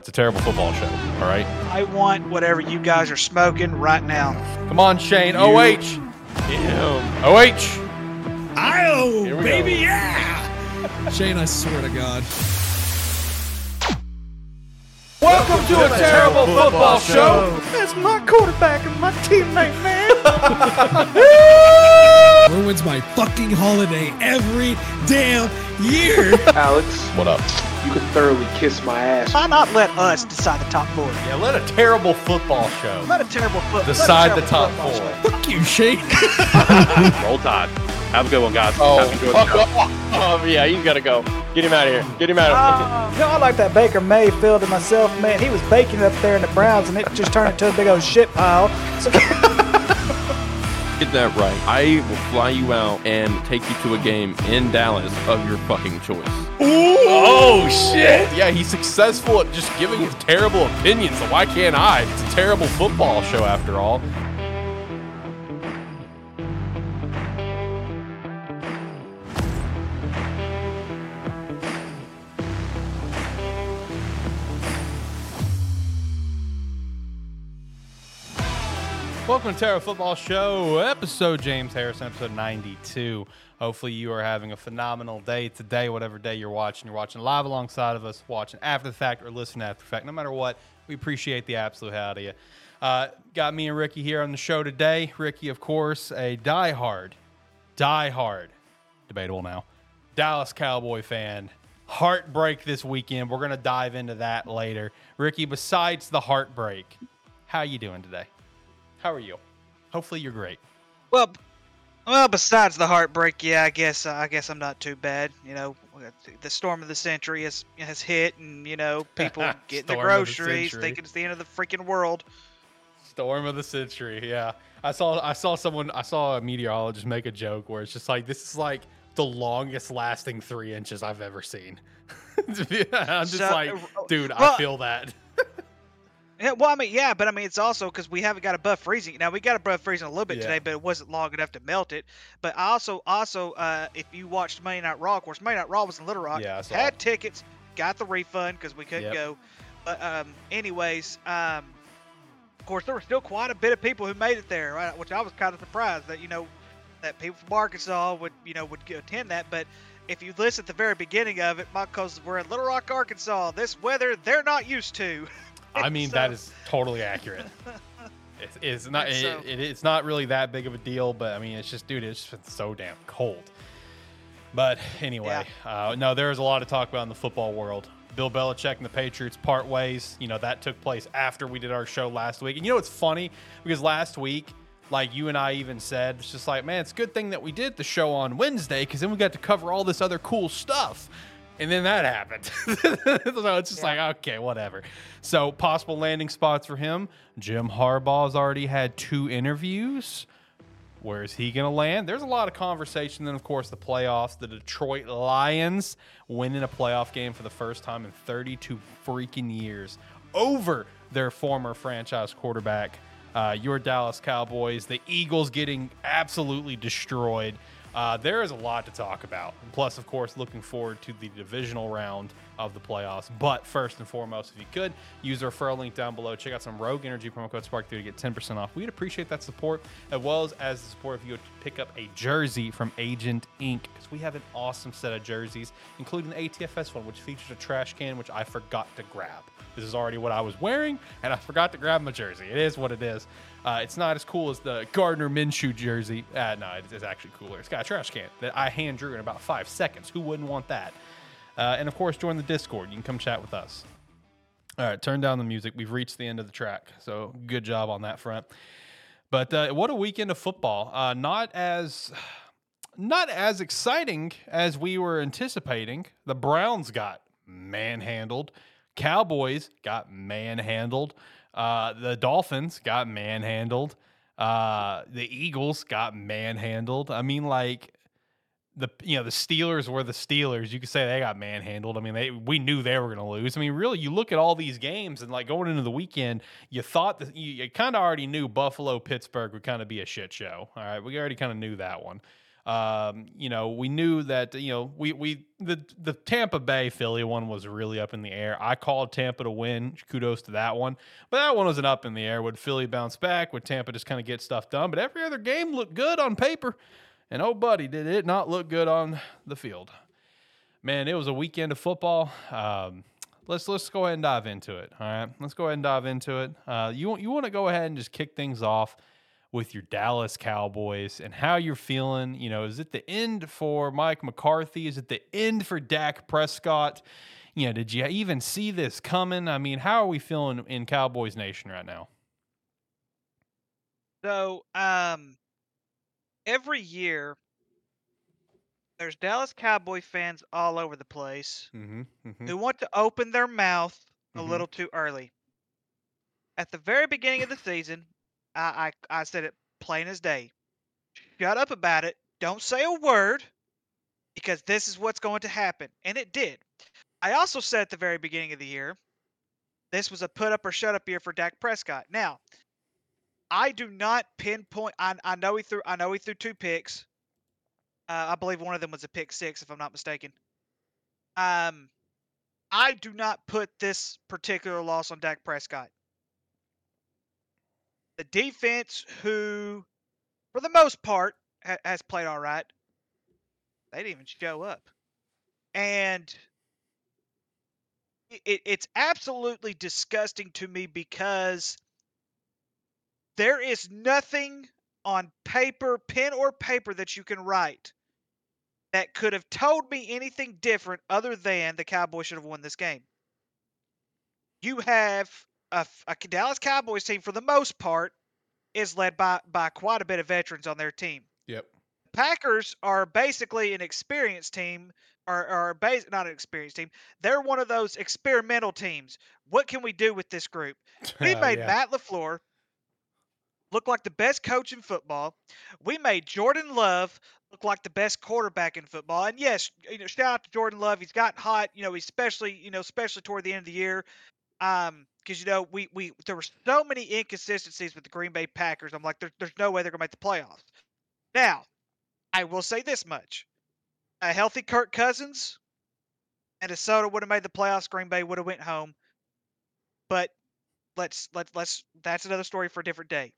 It's a terrible football show. All right. I want whatever you guys are smoking right now. Come on, Shane. OH. Damn. OH. Oh, Here we baby, go. yeah! Shane, I swear to God. Welcome to a terrible football show. That's my quarterback and my teammate, man. Ruins my fucking holiday every damn year. Alex, What up? you can thoroughly kiss my ass. Why not let us decide the top four? Yeah, let a terrible football show Let a terrible football let a decide the top four. show. Fuck you, Shane. Roll Tide. Have a good one, guys. Oh, Have a good one. Oh yeah, he's gotta go. Get him out of here. Get him out of here. Oh. You know, I like that Baker Mayfield and myself, man. He was baking up there in the Browns, and it just turned into a big old shit pile. So, Get that right. I will fly you out and take you to a game in Dallas of your fucking choice. Oh shit! Yeah, he's successful at just giving his terrible opinions. So why can't I? It's a terrible football show after all. Welcome to Terra Football Show, episode James Harrison, episode 92. Hopefully, you are having a phenomenal day today, whatever day you're watching. You're watching live alongside of us, watching after the fact, or listening after the fact. No matter what, we appreciate the absolute hell out of you. Uh, got me and Ricky here on the show today. Ricky, of course, a diehard, diehard, debatable now, Dallas Cowboy fan. Heartbreak this weekend. We're going to dive into that later. Ricky, besides the heartbreak, how you doing today? How are you? Hopefully you're great. well, well, besides the heartbreak, yeah, I guess I guess I'm not too bad. You know, the storm of the century has has hit, and you know, people getting the of the groceries, thinking it's the end of the freaking world. Storm of the century. Yeah. I saw I saw someone I saw a meteorologist make a joke where it's just like this is like the longest lasting three inches I've ever seen. I'm just So, like, uh, dude, I feel that. Yeah, well, I mean, yeah, but I mean, it's also because we haven't got above freezing. Now we got above freezing a little bit Yeah. today, but it wasn't long enough to melt it. But I also, also, uh, if you watched Monday Night Raw, of course, Monday Night Raw was in Little Rock. Yeah, I saw Had tickets, got the refund because we couldn't Yep. go. But um, anyways, um, of course, there were still quite a bit of people who made it there, right? Which I was kind of surprised that you know that people from Arkansas would you know would attend that, but. If you listen at the very beginning of it, because we're in Little Rock, Arkansas, this weather they're not used to. I mean, that So- is totally accurate. It's, it's not it, so- it, it's not really that big of a deal, but I mean, it's just, dude, it's just so damn cold. But anyway, uh, no, there is a lot to talk about in the football world. Bill Belichick and the Patriots part ways. You know that took place after we did our show last week. And you know it's funny? Because last week, like you and I even said, it's just like, man, it's a good thing that we did the show on Wednesday because then we got to cover all this other cool stuff. And then that happened. so it's just like, okay, whatever. So possible landing spots for him. Jim Harbaugh's already had two interviews. Where is he going to land? There's a lot of conversation. Then, of course, the playoffs. The Detroit Lions winning a playoff game for the first time in 32 freaking years over their former franchise quarterback, uh, your Dallas Cowboys. The Eagles getting absolutely destroyed. Uh, there is a lot to talk about. Plus, of course, looking forward to the divisional round of the playoffs. But first and foremost, if you could, use the referral link down below. Check out some Rogue Energy promo code SparkE3 to get 10% off. We'd appreciate that support, as well as, as the support if you would pick up a jersey from Agent Ink. Because we have an awesome set of jerseys, including the ATFS one, which features a trash can, which I forgot to grab. This is already what I was wearing, and I forgot to grab my jersey. It is what it is. Uh, it's not as cool as the Gardner Minshew jersey. Uh, no, it is actually cooler. It's got a trash can that I hand drew in about five seconds. Who wouldn't want that? Uh, and of course, join the Discord. You can come chat with us. All right, turn down the music. We've reached the end of the track, so good job on that front. But uh, what a weekend of football! Uh, not as not as exciting as we were anticipating. The Browns got manhandled. Cowboys got manhandled. Uh, the Dolphins got manhandled. Uh, the Eagles got manhandled. I mean, like the you know the Steelers were the Steelers. You could say they got manhandled. I mean, they we knew they were going to lose. I mean, really, you look at all these games and like going into the weekend, you thought that you, you kind of already knew Buffalo Pittsburgh would kind of be a shit show. All right, we already kind of knew that one. Um, you know, we knew that you know we we the the Tampa Bay Philly one was really up in the air. I called Tampa to win. Kudos to that one, but that one wasn't up in the air. Would Philly bounce back? Would Tampa just kind of get stuff done? But every other game looked good on paper, and oh, buddy, did it not look good on the field? Man, it was a weekend of football. Um, let's let's go ahead and dive into it. All right, let's go ahead and dive into it. Uh, you you want to go ahead and just kick things off with your Dallas Cowboys and how you're feeling. You know, is it the end for Mike McCarthy? Is it the end for Dak Prescott? You know, did you even see this coming? I mean, how are we feeling in Cowboys Nation right now? So, um, every year there's Dallas Cowboy fans all over the place Mm-hmm, mm-hmm. who want to open their mouth a Mhm. little too early. At the very beginning of the season, I, I I said it plain as day. Shut up about it. Don't say a word because this is what's going to happen. And it did. I also said at the very beginning of the year, this was a put up or shut up year for Dak Prescott. Now, I do not pinpoint I, I know he threw I know he threw two picks. Uh, I believe one of them was a pick six, if I'm not mistaken. Um, I do not put this particular loss on Dak Prescott. The defense, who, for the most part, ha- has played all right, they didn't even show up, and it, it, it's absolutely disgusting to me because there is nothing on paper, pen or paper, that you can write that could have told me anything different other than the Cowboys should have won this game. You have a, a Dallas Cowboys team, for the most part, is led by by quite a bit of veterans on their team. Yep. Packers are basically an experienced team, or, or base, not an experienced team. They're one of those experimental teams. What can we do with this group? We Uh, made yeah. Matt LaFleur look like the best coach in football. We made Jordan Love look like the best quarterback in football. And yes, you know, shout out to Jordan Love. He's gotten hot, you know, especially, you know, especially toward the end of the year. Um, because you know, we we there were so many inconsistencies with the Green Bay Packers. I'm like, there's there's no way they're gonna make the playoffs. Now, I will say this much. A healthy Kirk Cousins, and a Minnesota would have made the playoffs. Green Bay would have went home. But let's let's let's that's another story for a different day.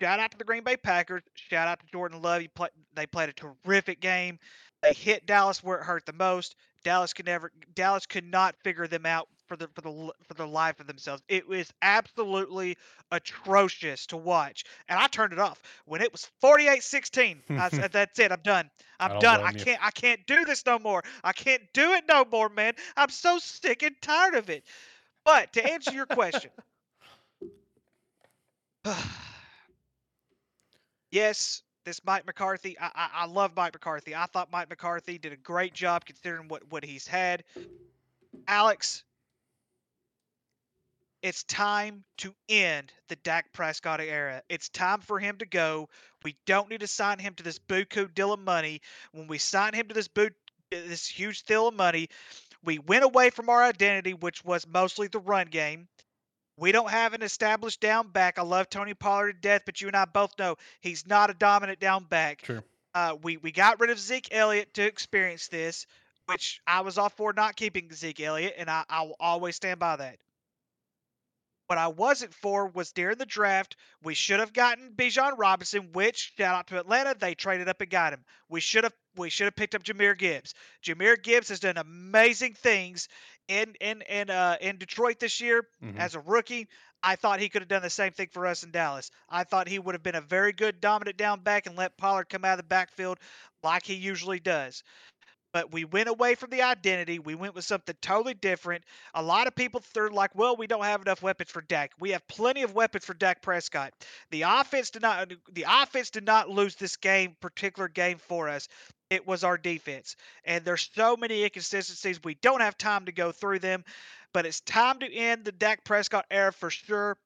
Shout out to the Green Bay Packers. Shout out to Jordan Love. Play, they played a terrific game. They hit Dallas where it hurt the most. Dallas could never Dallas could not figure them out for the for the for the life of themselves. It was absolutely atrocious to watch. And I turned it off when it was 48-16. I said that's it. I'm done. I I'm don't done. I can't I can't do this no more. I can't do it no more, man. I'm so sick and tired of it. But to answer your question, yes, this Mike McCarthy. I, I, I love Mike McCarthy. I thought Mike McCarthy did a great job considering what, what he's had. Alex, it's time to end the Dak Prescott era. It's time for him to go. We don't need to sign him to this buku deal of money. When we sign him to this boot, this huge deal of money, we went away from our identity, which was mostly the run game. We don't have an established down back. I love Tony Pollard to death, but you and I both know he's not a dominant down back. True. Uh, we we got rid of Zeke Elliott to experience this, which I was all for not keeping Zeke Elliott, and I, I will always stand by that. What I wasn't for was during the draft, we should have gotten Bijan Robinson, which shout out to Atlanta, they traded up and got him. We should have we should have picked up Jahmyr Gibbs. Jahmyr Gibbs has done amazing things in in in uh in Detroit this year Mhm. as a rookie. I thought he could have done the same thing for us in Dallas. I thought he would have been a very good dominant down back and let Pollard come out of the backfield like he usually does. But we went away from the identity. We went with something totally different. A lot of people they're like, "Well, we don't have enough weapons for Dak. We have plenty of weapons for Dak Prescott." The offense did not. The offense did not lose this game, particular game for us. It was our defense, and there's so many inconsistencies. We don't have time to go through them, but it's time to end the Dak Prescott era for sure.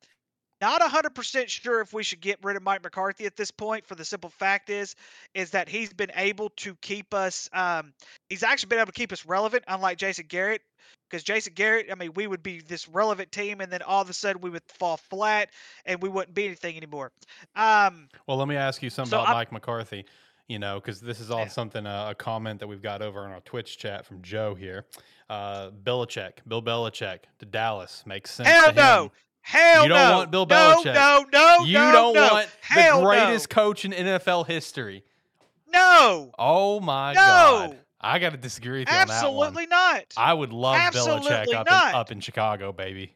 Not 100% sure if we should get rid of Mike McCarthy at this point. For the simple fact is, is that he's been able to keep us. Um, he's actually been able to keep us relevant, unlike Jason Garrett. Because Jason Garrett, I mean, we would be this relevant team, and then all of a sudden we would fall flat, and we wouldn't be anything anymore. Um, Well, let me ask you something So about I'm- Mike McCarthy. you know, because this is all Yeah. something uh, a comment that we've got over on our Twitch chat from Joe here. Uh, Belichick, Bill Belichick to Dallas makes sense. Hell no. Hell You don't no. want Bill no, Belichick. No, no, You no, don't no. want Hell the greatest No. coach in NFL history. no. Oh my No. god! I got to disagree with you on that one. Absolutely not. I would love Absolutely Belichick up in, up in Chicago, baby.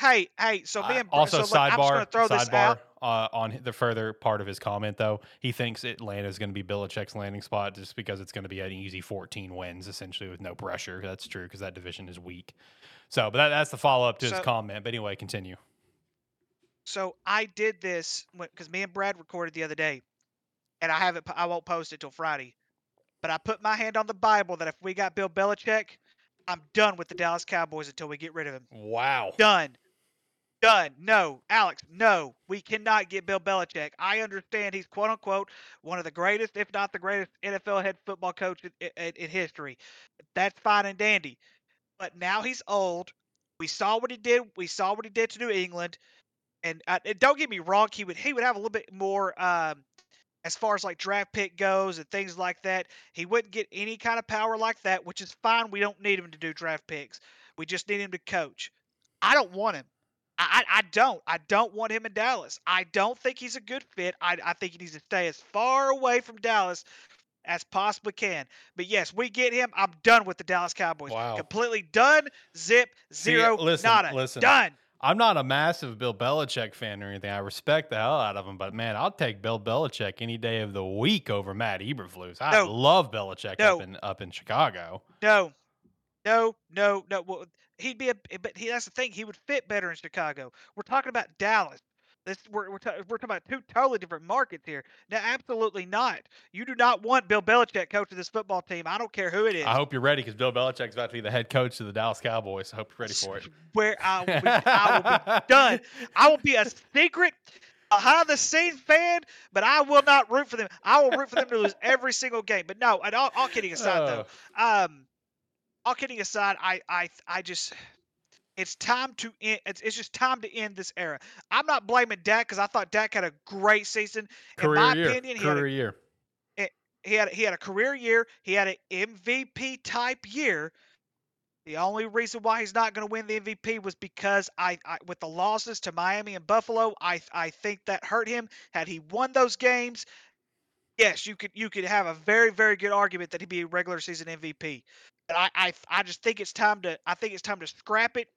hey, hey. So and also so look, sidebar this sidebar out. uh, on the further part of his comment though he thinks Atlanta is going to be Belichick's landing spot just because it's going to be an easy 14 wins essentially with no pressure that's true because that division is weak so but that, that's the follow-up to his comment but anyway continue So I did this because me and Brad recorded the other day, and I haven't. I won't post it till Friday. But I put my hand on the Bible that if we got Bill Belichick, I'm done with the Dallas Cowboys until we get rid of him. wow Done. Done. No, Alex. No, we cannot get Bill Belichick. I understand he's quote unquote one of the greatest, if not the greatest, NFL head football coach in, in, in history. That's fine and dandy. But now he's old. We saw what he did. We saw what he did to New England. And, uh, and don't get me wrong, he would he would have a little bit more um, as far as like draft pick goes and things like that. He wouldn't get any kind of power like that, which is fine. We don't need him to do draft picks. We just need him to coach. I don't want him. I, I I don't. I don't want him in Dallas. I don't think he's a good fit. I, I think he needs to stay as far away from Dallas as possibly can. But yes, we get him. I'm done with the Dallas Cowboys. Wow. Completely done. Zip. See, Zero. listen, nada. listen. Done. I'm not a massive Bill Belichick fan or anything. I respect the hell out of him, but man, I'll take Bill Belichick any day of the week over Matt Eberflus. I No. love Belichick No. up in up in Chicago. No, no, no, no. Well, he'd be a, but he, that's the thing. He would fit better in Chicago. We're talking about Dallas. This we're we're, ta- we're talking about two totally different markets here. No, absolutely not. You do not want Bill Belichick coaching this football team. I don't care who it is. I hope you're ready because Bill Belichick's about to be the head coach of the Dallas Cowboys. I hope you're ready for it. Where I will be, I will be done. I will be a secret behind the scenes fan, but I will not root for them. I will root for them to lose every single game. But no, and all, all kidding aside though, um, all kidding aside, I I I just it's time to end. It's, it's just time to end this era. I'm not blaming Dak because I thought Dak had a great season. Career In my year. opinion, he had, a Career a, year. Eh, he had a, he had a career year. He had an MVP type year. The only reason why he's not going to win the MVP was because I, I with the losses to Miami and Buffalo, I I think that hurt him. Had he won those games, yes, you could you could have a very very good argument that he'd be a regular season MVP. But I I, I just think it's time to I think it's time to scrap it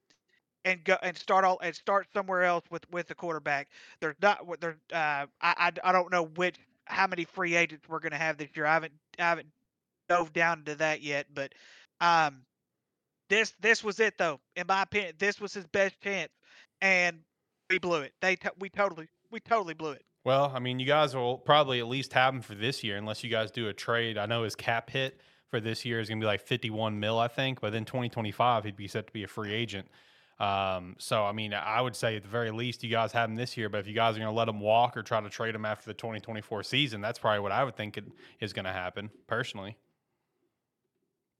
and go and start all and start somewhere else with with the quarterback. There's not what there uh I, I I don't know which how many free agents we're going to have this year. I haven't I haven't dove down into that yet, but um this this was it though. In my opinion, this was his best chance, and we blew it. They to- we totally we totally blew it. Well, I mean, you guys will probably at least have him for this year, unless you guys do a trade. I know his cap hit for this year is going to be like 51 mil, I think, but then 2025 he'd be set to be a free agent. Um, so I mean, I would say at the very least you guys have him this year. But if you guys are going to let him walk or try to trade him after the 2024 season, that's probably what I would think it, is going to happen personally.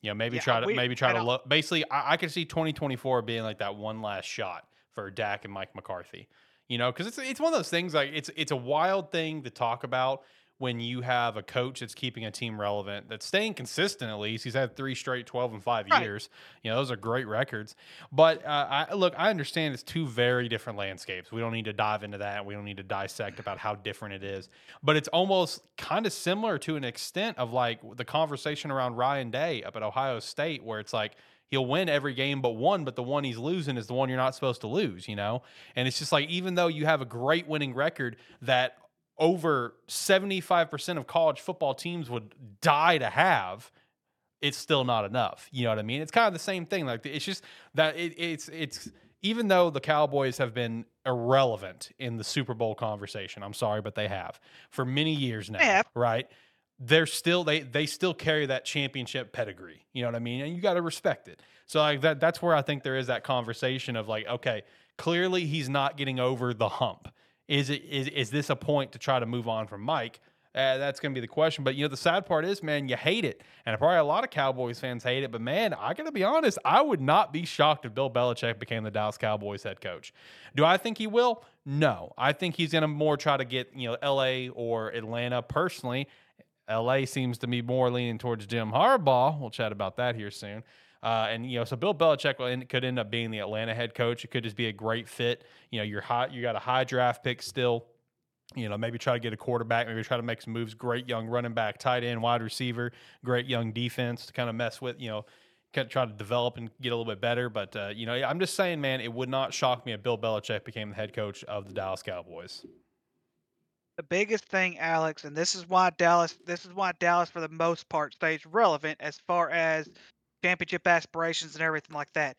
You know, maybe Yeah, try to we- maybe try to look. Basically, I, I could see 2024 being like that one last shot for Dak and Mike McCarthy. You know, because it's it's one of those things like it's it's a wild thing to talk about when you have a coach that's keeping a team relevant, that's staying consistent at least. He's had three straight 12 and five Right. years. You know, those are great records. But uh, I look, I understand it's two very different landscapes. We don't need to dive into that. We don't need to dissect about how different it is. But it's almost kind of similar to an extent of like the conversation around Ryan Day up at Ohio State, where it's like, he'll win every game but one, but the one he's losing is the one you're not supposed to lose, you know? And it's just like, even though you have a great winning record that over 75% of college football teams would die to have, it's still not enough. You know what I mean? It's kind of the same thing. Like it's just that it, it's it's even though the Cowboys have been irrelevant in the Super Bowl conversation, I'm sorry, but they have for many years now, right? They're still they they still carry that championship pedigree. You know what I mean? And you got to respect it. So like that that's where I think there is that conversation of like, okay, clearly he's not getting over the hump. Is it is is this a point to try to move on from Mike? Uh, that's going to be the question. But you know, the sad part is, man, you hate it, and probably a lot of Cowboys fans hate it. But man, I got to be honest, I would not be shocked if Bill Belichick became the Dallas Cowboys head coach. Do I think he will? No, I think he's going to more try to get you know L.A. or Atlanta personally. LA seems to be more leaning towards Jim Harbaugh. We'll chat about that here soon. Uh, and you know, so Bill Belichick end, could end up being the Atlanta head coach. It could just be a great fit. You know, you're hot. You got a high draft pick still. You know, maybe try to get a quarterback. Maybe try to make some moves. Great young running back, tight end, wide receiver. Great young defense to kind of mess with. You know, try to develop and get a little bit better. But uh, you know, I'm just saying, man, it would not shock me if Bill Belichick became the head coach of the Dallas Cowboys. The biggest thing, Alex, and this is why Dallas. This is why Dallas, for the most part, stays relevant as far as championship aspirations and everything like that.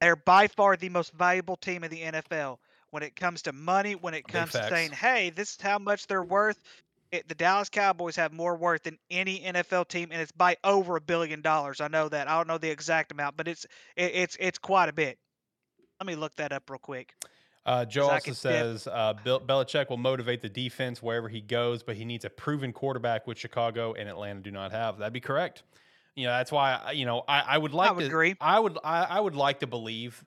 They're by far the most valuable team in the NFL when it comes to money. When it comes to saying, "Hey, this is how much they're worth." It, the Dallas Cowboys have more worth than any NFL team, and it's by over a billion dollars. I know that. I don't know the exact amount, but it's it, it's it's quite a bit. Let me look that up real quick. Uh, Joe also says uh, Bill Belichick will motivate the defense wherever he goes, but he needs a proven quarterback, which Chicago and Atlanta do not have. That'd be correct. You know, that's why I- you know I, I would like would to agree. I would I, I would like to believe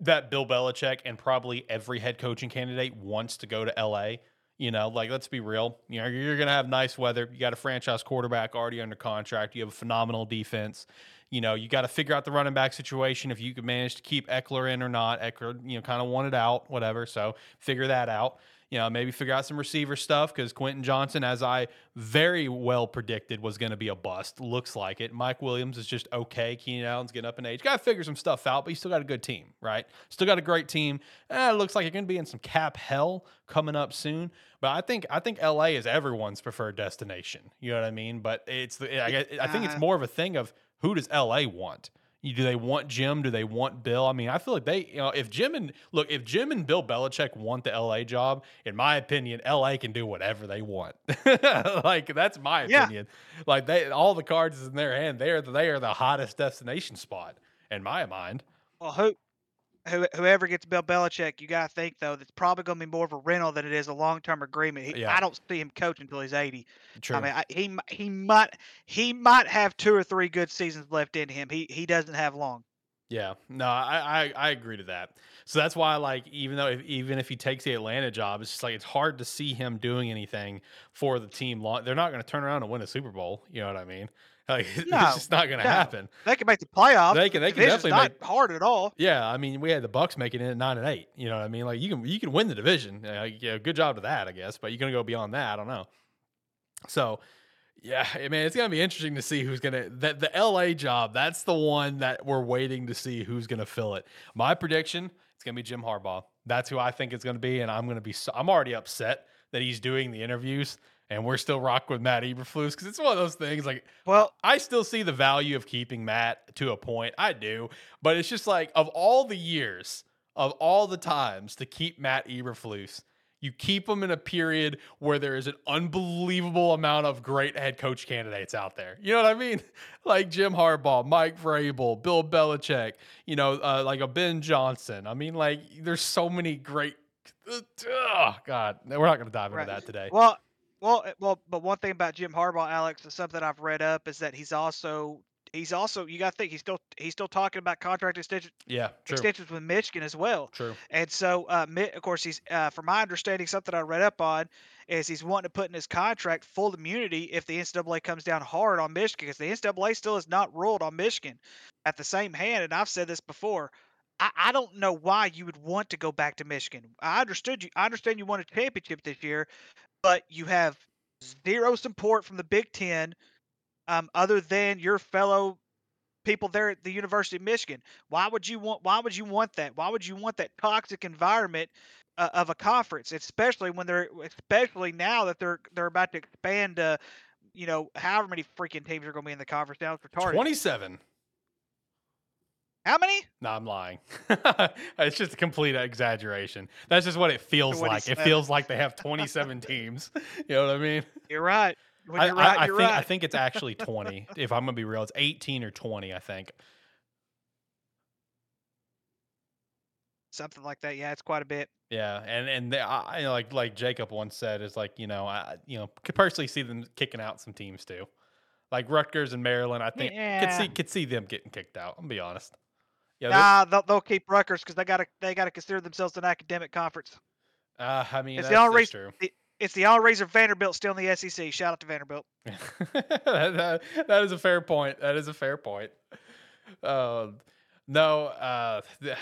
that Bill Belichick and probably every head coaching candidate wants to go to LA. You know, like let's be real. You know, you're gonna have nice weather. You got a franchise quarterback already under contract. You have a phenomenal defense. You know, you got to figure out the running back situation if you could manage to keep Ekeler in or not. Ekeler, you know, kind of wanted out, whatever. So figure that out. You know, maybe figure out some receiver stuff because Quentin Johnston, as I very well predicted, was going to be a bust. Looks like it. Mike Williams is just okay. Keenan Allen's getting up in age. Got to figure some stuff out, but you still got a good team, right? Still got a great team. Eh, it looks like you're going to be in some cap hell coming up soon. But I think I think LA is everyone's preferred destination. You know what I mean? But it's the I, I think it's more of a thing of who does LA want? You, do they want Jim? Do they want Bill? I mean, I feel like they, you know, if Jim and look, if Jim and Bill Belichick want the LA job, in my opinion, LA can do whatever they want. like that's my Yeah. opinion. Like they, all the cards is in their hand. They are they are the hottest destination spot in my mind. Well, who, who whoever gets Bill Belichick, you got to think though that's probably going to be more of a rental than it is a long term agreement. He, Yeah. I don't see him coaching until he's eighty. True. I mean, I, he he might he might have two or three good seasons left in him. He he doesn't have long. Yeah, no, I, I I agree to that. So that's why, like, even though if, even if he takes the Atlanta job, it's just like it's hard to see him doing anything for the team. Long, they're not going to turn around and win a Super Bowl. You know what I mean? Like, No, it's just not going to no. happen. They can make the playoffs. They can- they can definitely not make- hard at all. Yeah, I mean, we had the Bucks making it at nine and eight. You know what I mean? Like, you can you can win the division. Uh, yeah, good job to that, I guess. But you're going to go beyond that. I don't know. So. Yeah, I mean, it's gonna be interesting to see who's gonna that the LA job. That's the one that we're waiting to see who's gonna fill it. My prediction, it's gonna be Jim Harbaugh. That's who I think it's gonna be, and I'm gonna be. So, I'm already upset that he's doing the interviews, and we're still rocking with Matt Eberflus because it's one of those things. Like, Well, I still see the value of keeping Matt to a point. I do, but it's just like of all the years, of all the times to keep Matt Eberflus, you keep him in a period where there is an unbelievable amount of great head coach candidates out there. You know what I mean? Like Jim Harbaugh, Mike Vrabel, Bill Belichick, you know, uh, like a Ben Johnson. I mean, like there's so many great. Oh God, we're not going to dive into Right. that today. well, well, uh, well. But one thing about Jim Harbaugh, Alex, is something I've read up is that he's also he's also you got to think he's still he's still talking about contract extension, Yeah, true, extensions with Michigan as well. true. And so, uh, of course, he's, uh, from my understanding, something I read up on is he's wanting to put in his contract full immunity if the NCAA comes down hard on Michigan, because the NCAA still has not ruled on Michigan. At the same hand, and I've said this before, I, I don't know why you would want to go back to Michigan. I understood you. I understand you won a championship this year, but you have zero support from the Big Ten, um, other than your fellow people there at the University of Michigan. Why would you want? Why would you want that? Why would you want that toxic environment uh, of a conference, especially when they're, especially now that they're they're about to expand? Uh, you know, however many freaking teams are going to be in the conference now. It's retarded. Twenty-seven. How many? No, I'm lying. it's just a complete exaggeration. That's just what it feels like. It feels like they have 27 teams. You know what I mean? You're right. When I, you're I- right, I you're think right. I think it's actually 20. if I'm gonna be real, it's 18 or 20. I think. Something like that. Yeah, it's quite a bit. Yeah, and and they, I, you know, like like Jacob once said, is like you know I you know could personally see them kicking out some teams too, like Rutgers and Maryland. I think could see could see them getting kicked out. I'm be honest. Yeah, Nah, they'll, they'll keep Rutgers because they got to they got to consider themselves an academic conference. uh, I mean it's that's, the only that's reason. true. The, it's the only reason Vanderbilt's still in the SEC. Shout out to Vanderbilt. that, that- that is a fair point. That is a fair point. Um, no, uh, the,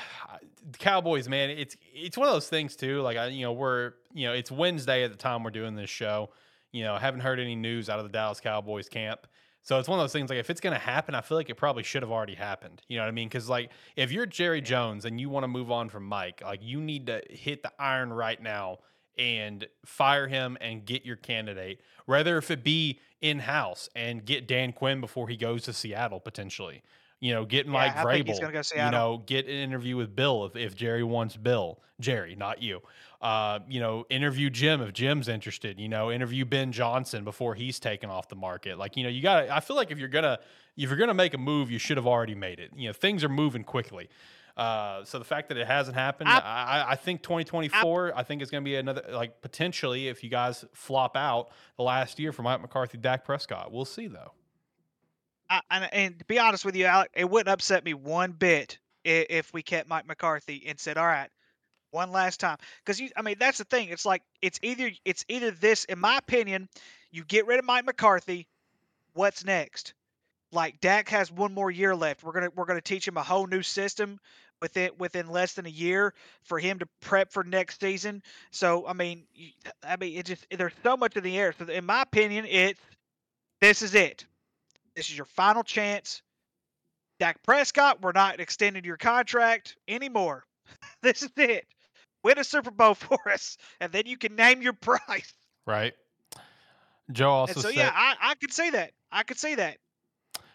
the Cowboys, man, it's it's one of those things too. Like I, you know, we're you know, it's Wednesday at the time we're doing this show. You know, haven't heard any news out of the Dallas Cowboys camp. So it's one of those things like if it's going to happen, I feel like it probably should have already happened. You know what I mean? Because like if you're Jerry Jones and you want to move on from Mike, like you need to hit the iron right now and fire him and get your candidate, whether if it be in house and get Dan Quinn before he goes to Seattle potentially. You know, get Yeah, Mike I think he's gonna go you know, get an interview with Bill if, if Jerry wants Bill. Jerry, not you. Uh, you know, interview Jim if Jim's interested. You know, interview Ben Johnson before he's taken off the market. Like, you know, you got. to I feel like if you're gonna if you're gonna make a move, you should have already made it. You know, things are moving quickly. Uh, so the fact that it hasn't happened, I, I- I, I think 2024, I, think it's going to be another like potentially if you guys flop out the last year for Mike McCarthy, Dak Prescott. We'll see though. I, and, and to be honest with you, Alec, it wouldn't upset me one bit if, if we kept Mike McCarthy and said, "All right, one last time." Because you, I mean, that's the thing. It's like it's either it's either this, in my opinion, you get rid of Mike McCarthy. What's next? Like Dak has one more year left. We're gonna we're gonna teach him a whole new system within within less than a year for him to prep for next season. So I mean, I mean, it just there's so much in the air. So in my opinion, it's this is it. This is your final chance. Dak Prescott, we're not extending your contract anymore. this is it. Win a Super Bowl for us, and then you can name your price. Right. Joe also And so said, yeah, I, I could see that. I could see that.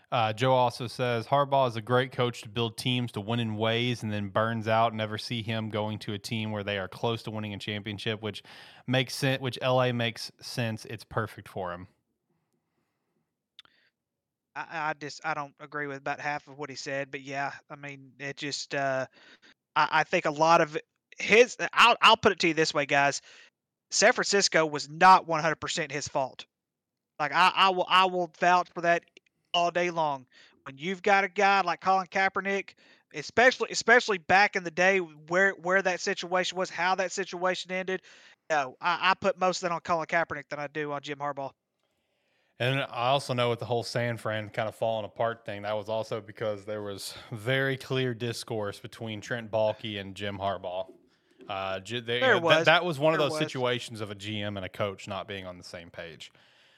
Uh, Joe also says Harbaugh is a great coach to build teams to win in ways, and then burns out. Never see him going to a team where they are close to winning a championship, which makes sense. Which LA makes sense. It's perfect for him. I, I just I don't agree with about half of what he said, but yeah, I mean it just uh, I, I think a lot of his I'll I'll put it to you this way, guys. San Francisco was not 100% his fault. Like I, I will I will vouch for that all day long. When you've got a guy like Colin Kaepernick, especially especially back in the day where where that situation was, how that situation ended. No, I, I put most of that on Colin Kaepernick than I do on Jim Harbaugh. And I also know with the whole San Fran kind of falling apart thing, that was also because there was very clear discourse between Trent Baalke and Jim Harbaugh. Uh, they- There that- was. That, was one of those was. situations of a GM and a coach not being on the same page.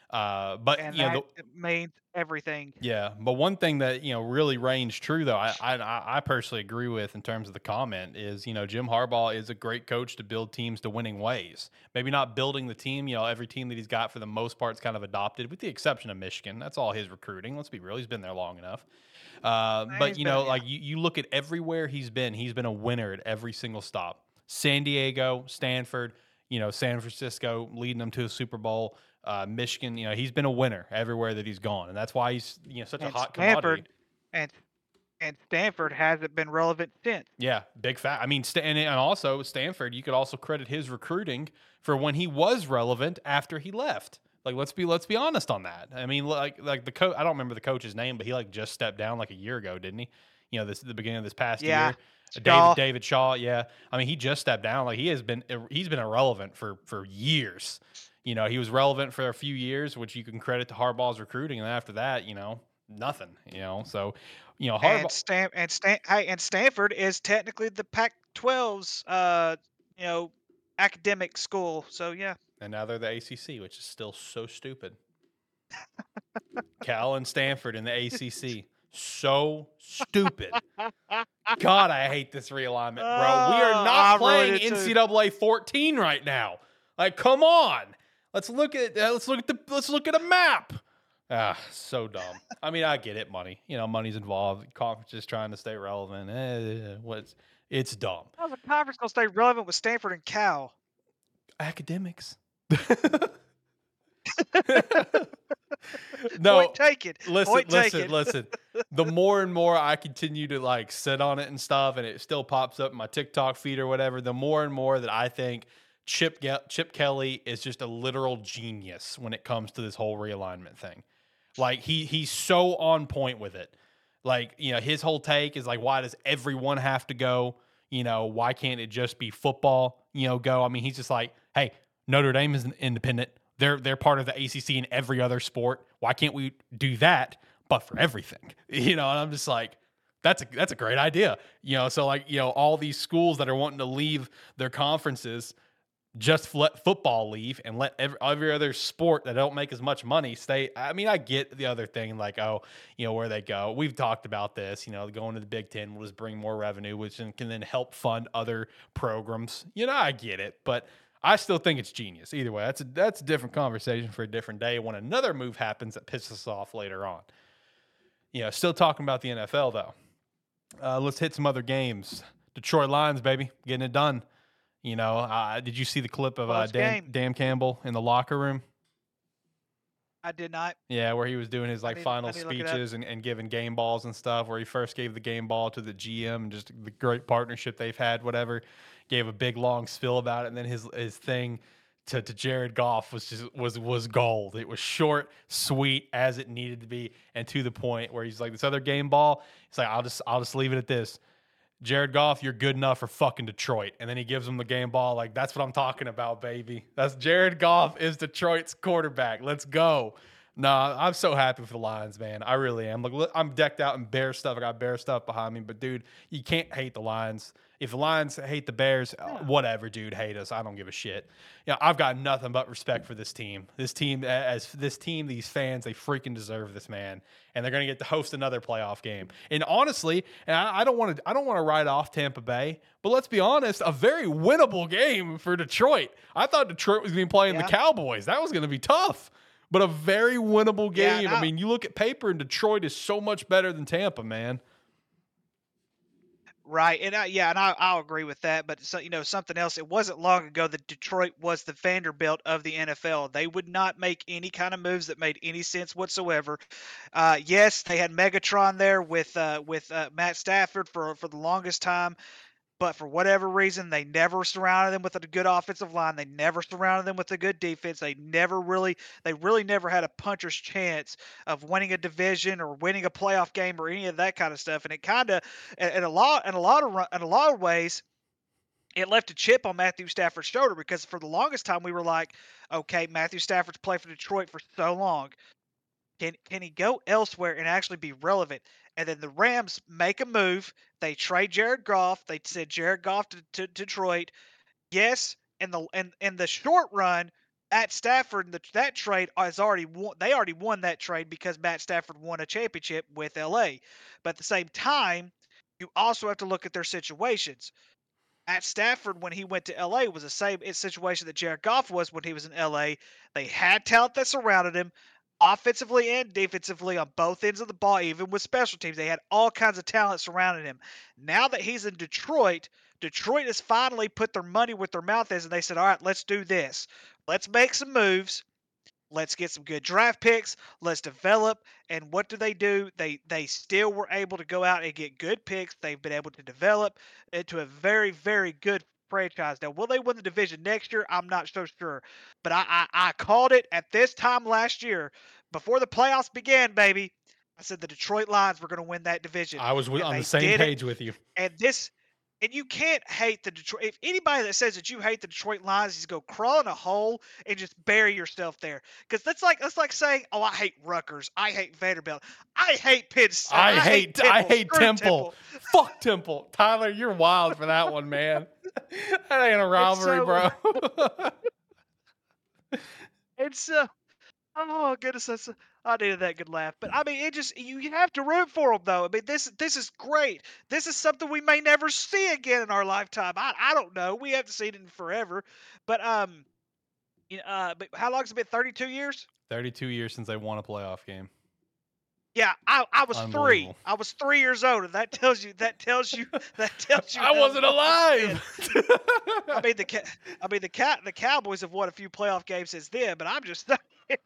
Uh, but And you know, that means everything. Yeah, but one thing that you know really reigns true, though, I, I I personally agree with in terms of the comment is you know Jim Harbaugh is a great coach to build teams to winning ways. Maybe not building the team, you know, every team that he's got for the most part is kind of adopted, with the exception of Michigan. That's all his recruiting. Let's be real, he's been there long enough. Uh, but you been- know, yeah. like you, you look at everywhere he's been, he's been a winner at every single stop. San Diego, Stanford, you know, San Francisco, leading them to a Super Bowl. Uh, Michigan, you know, he's been a winner everywhere that he's gone, and that's why he's you know such a And hot commodity. Stanford, and and Stanford hasn't been relevant since. Yeah, big fat. I mean, and, and also Stanford, you could also credit his recruiting for when he was relevant after he left. Like, let's be let's be honest on that. I mean, like like the coach. I don't remember the coach's name, but he like just stepped down like a year ago, didn't he? You know, this the beginning of this past Yeah, year. Shaw. David David Shaw, yeah. I mean, he just stepped down. Like he has been he's been irrelevant for for years. You know, he was relevant for a few years, which you can credit to Harbaugh's recruiting, and after that, you know, nothing. You know, so you know, Harbaugh. And Stan and Stan hey, and Stanford is technically the Pac-12's uh you know academic school. So yeah, And now they're the ACC, which is still so stupid. Cal and Stanford in the ACC. So stupid. God, I hate this realignment, bro. we are Oh, not playing ruined it too. NCAA 14 right now. Like, come on. Let's look at uh, let's look at the let's look at a map. Ah, so dumb. I mean, I get it, money. You know, money's involved. Conferences trying to stay relevant. Eh, what's it's dumb. how's the conference gonna stay relevant with Stanford and Cal? academics. no, Point taken. listen, Point listen, taken. listen. The more and more I continue to like sit on it and stuff, and it still pops up in my TikTok feed or whatever, the more and more that I think Chip Chip Kelly is just a literal genius when it comes to this whole realignment thing. Like he he's so on point with it. Like, you know, his whole take is like, why does everyone have to go? You know, why can't it just be football, you know, go? I mean, he's just like, hey, Notre Dame is independent. They're they're part of the ACC in every other sport. Why can't we do that, but for everything? You know, and I'm just like, that's a that's a great idea. You know, so like you know, all these schools that are wanting to leave their conferences just let football leave and let every, every other sport that don't make as much money stay. I mean, I get the other thing, like, oh, you know, where they go. We've talked about this, you know, going to the Big Ten will just bring more revenue, which can then help fund other programs. You know, I get it, but I still think it's genius. Either way, that's a, that's a different conversation for a different day when another move happens that pisses us off later on. You know, still talking about the NFL, though. Uh, let's hit some other games. Detroit Lions, baby, getting it done. You know, uh, did you see the clip of uh, Dan. Dan Campbell in the locker room? I did not. Yeah, where he was doing his like final need to look it up. speeches and, and giving game balls and stuff. Where he first gave the game ball to the GM and just the great partnership they've had, whatever. Gave a big long spill about it, and then his his thing to, to Jared Goff was just was was gold. It was short, sweet as it needed to be, and to the point where he's like this other game ball. He's like, I'll just I'll just leave it at this. Jared Goff, you're good enough for fucking Detroit. And then he gives him the game ball. Like, that's what I'm talking about, baby. That's Jared Goff is Detroit's quarterback. Let's go. Nah, I'm so happy for the Lions, man. I really am. Like, look, I'm decked out in Bear stuff. I got Bear stuff behind me. But, dude, you can't hate the Lions. If the Lions hate the Bears, uh, whatever, dude, hate us. I don't give a shit. Yeah, I've got nothing but respect for this team. This team, as this team, these fans, they freaking deserve this man, and they're gonna get to host another playoff game. And honestly, and I, I don't want to, I don't want to write off Tampa Bay, but let's be honest, a very winnable game for Detroit. I thought Detroit was gonna be playing Yeah. the Cowboys. That was gonna be tough. But a very winnable Yeah, game. no. I mean, you look at paper, and Detroit is so much better than Tampa, man. Right, and I, yeah, and I, I'll agree with that. But so, you know, something else. It wasn't long ago that Detroit was the Vanderbilt of the NFL. They would not make any kind of moves that made any sense whatsoever. Uh, yes, they had Megatron there with uh, with uh, Matt Stafford for for the longest time, but for whatever reason, they never surrounded them with a good offensive line. They never surrounded them with a good defense. They never really, they really never had a puncher's chance of winning a division or winning a playoff game or any of that kind of stuff. And it kind of, in a lot, in a lot of, in a lot of ways, it left a chip on Matthew Stafford's shoulder because for the longest time we were like, okay, Matthew Stafford's played for Detroit for so long. Can can he go elsewhere and actually be relevant? And then the Rams make a move. They trade Jared Goff. They send Jared Goff to, to Detroit. Yes, in the in, in the short run, at Stafford, the, that trade has already won. They already won that trade because Matt Stafford won a championship with LA. But at the same time, you also have to look at their situations. At Stafford, when he went to LA, was the same situation that Jared Goff was when he was in LA. They had talent that surrounded him, offensively and defensively on both ends of the ball, even with special teams. They had all kinds of talent surrounding him. Now that he's in Detroit, Detroit has finally put their money where their mouth is, and they said, "All right, let's do this. Let's make some moves. Let's get some good draft picks. Let's develop." And what do they do? They they still were able to go out and get good picks. They've been able to develop into a very very good franchise. Now, will they win the division next year? I'm not so sure, but I I, I called it at this time last year before the playoffs began, baby. I said the Detroit Lions were going to win that division. I was wi- And on the same did it. page with you. And this, and you can't hate the Detroit. If anybody that says that you hate the Detroit Lions, is go crawl in a hole and just bury yourself there. Because that's like that's like saying, "Oh, I hate Rutgers. I hate Vanderbilt. I hate Penn State. I, hate, I hate Screw Temple. Fuck Temple. Tyler, you're wild for that one, man. that ain't a rivalry, so- bro. It's uh, oh goodness, that's I needed that good laugh. But I mean, it just you, have to root for them though. I mean, this this is great. This is something we may never see again in our lifetime. I I don't know. We haven't seen it in forever. But um, you know, uh, but how long has it been? Thirty two years. 32 years since they won a playoff game. Yeah, I, I was three. I was three years old, and that tells you that tells you that tells you. I wasn't long it's been. alive. I mean the I mean the cat the Cowboys have won a few playoff games since then, but I'm just.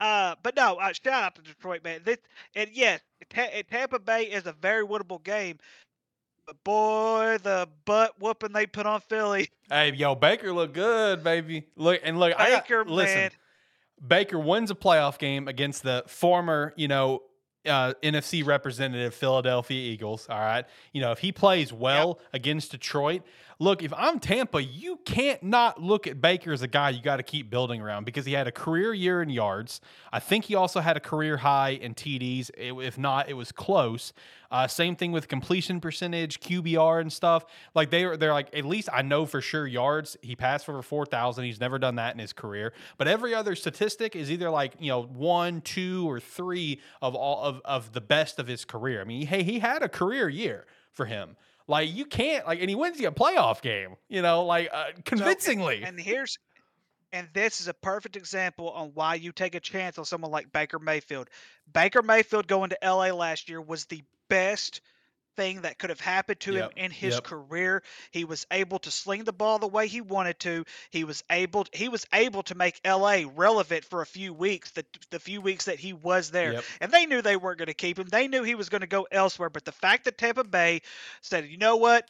Uh, but no, uh, shout out to Detroit, man. This, and yes, and Tampa Bay is a very winnable game. But boy, the butt whooping they put on Philly, hey, yo, Baker looked good, baby. Look and look. I got, Baker, listen. man. Baker wins a playoff game against the former, you know, uh, NFC representative Philadelphia Eagles. All right, you know if he plays well against Detroit, look, if I'm Tampa, you can't not look at Baker as a guy you got to keep building around because he had a career year in yards. I think he also had a career high in TDs. If not, it was close. Uh, same thing with completion percentage, QBR, and stuff. Like they are, they're like at least I know for sure yards. He passed for over four thousand. He's never done that in his career. But every other statistic is either like you know one, two, or three of all of of the best of his career. I mean, hey, he had a career year for him. Like you can't like, and he wins you a playoff game. You know, like uh, convincingly. And here's and this is a perfect example on why you take a chance on someone like Baker Mayfield. Baker Mayfield going to LA last year was the best thing that could have happened to Yep, him in his yep. career. He was able to sling the ball the way he wanted to. He was able he was able to make LA relevant for a few weeks, the the few weeks that he was there. Yep. And they knew they weren't going to keep him. They knew he was going to go elsewhere, but the fact that Tampa Bay said, "You know what?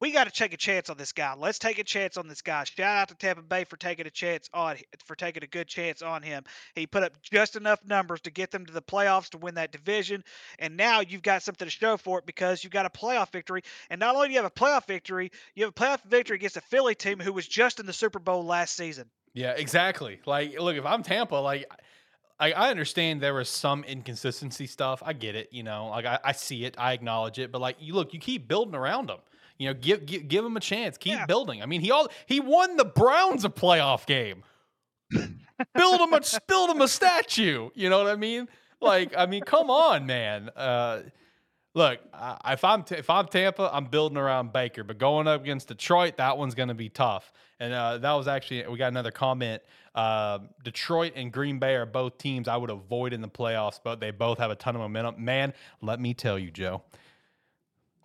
We got to take a chance on this guy. Let's take a chance on this guy. Shout out to Tampa Bay for taking a chance on for taking a good chance on him. He put up just enough numbers to get them to the playoffs to win that division, and now you've got something to show for it because you've got a playoff victory. And not only do you have a playoff victory, you have a playoff victory against a Philly team who was just in the Super Bowl last season. Yeah, exactly. Like, look, if I'm Tampa, like, I, I understand there was some inconsistency stuff. I get it. You know, like I, I see it, I acknowledge it. But like, you look, you keep building around them. You know, give give, give him a chance. Keep Yeah. building. I mean, he all he won the Browns a playoff game. build him a build him a statue. You know what I mean? Like, I mean, come on, man. Uh, look, I, if I'm if I'm Tampa, I'm building around Baker, but going up against Detroit, that one's going to be tough. And uh, that was actually we got another comment. Uh, Detroit and Green Bay are both teams I would avoid in the playoffs, but they both have a ton of momentum. Man, let me tell you, Joe.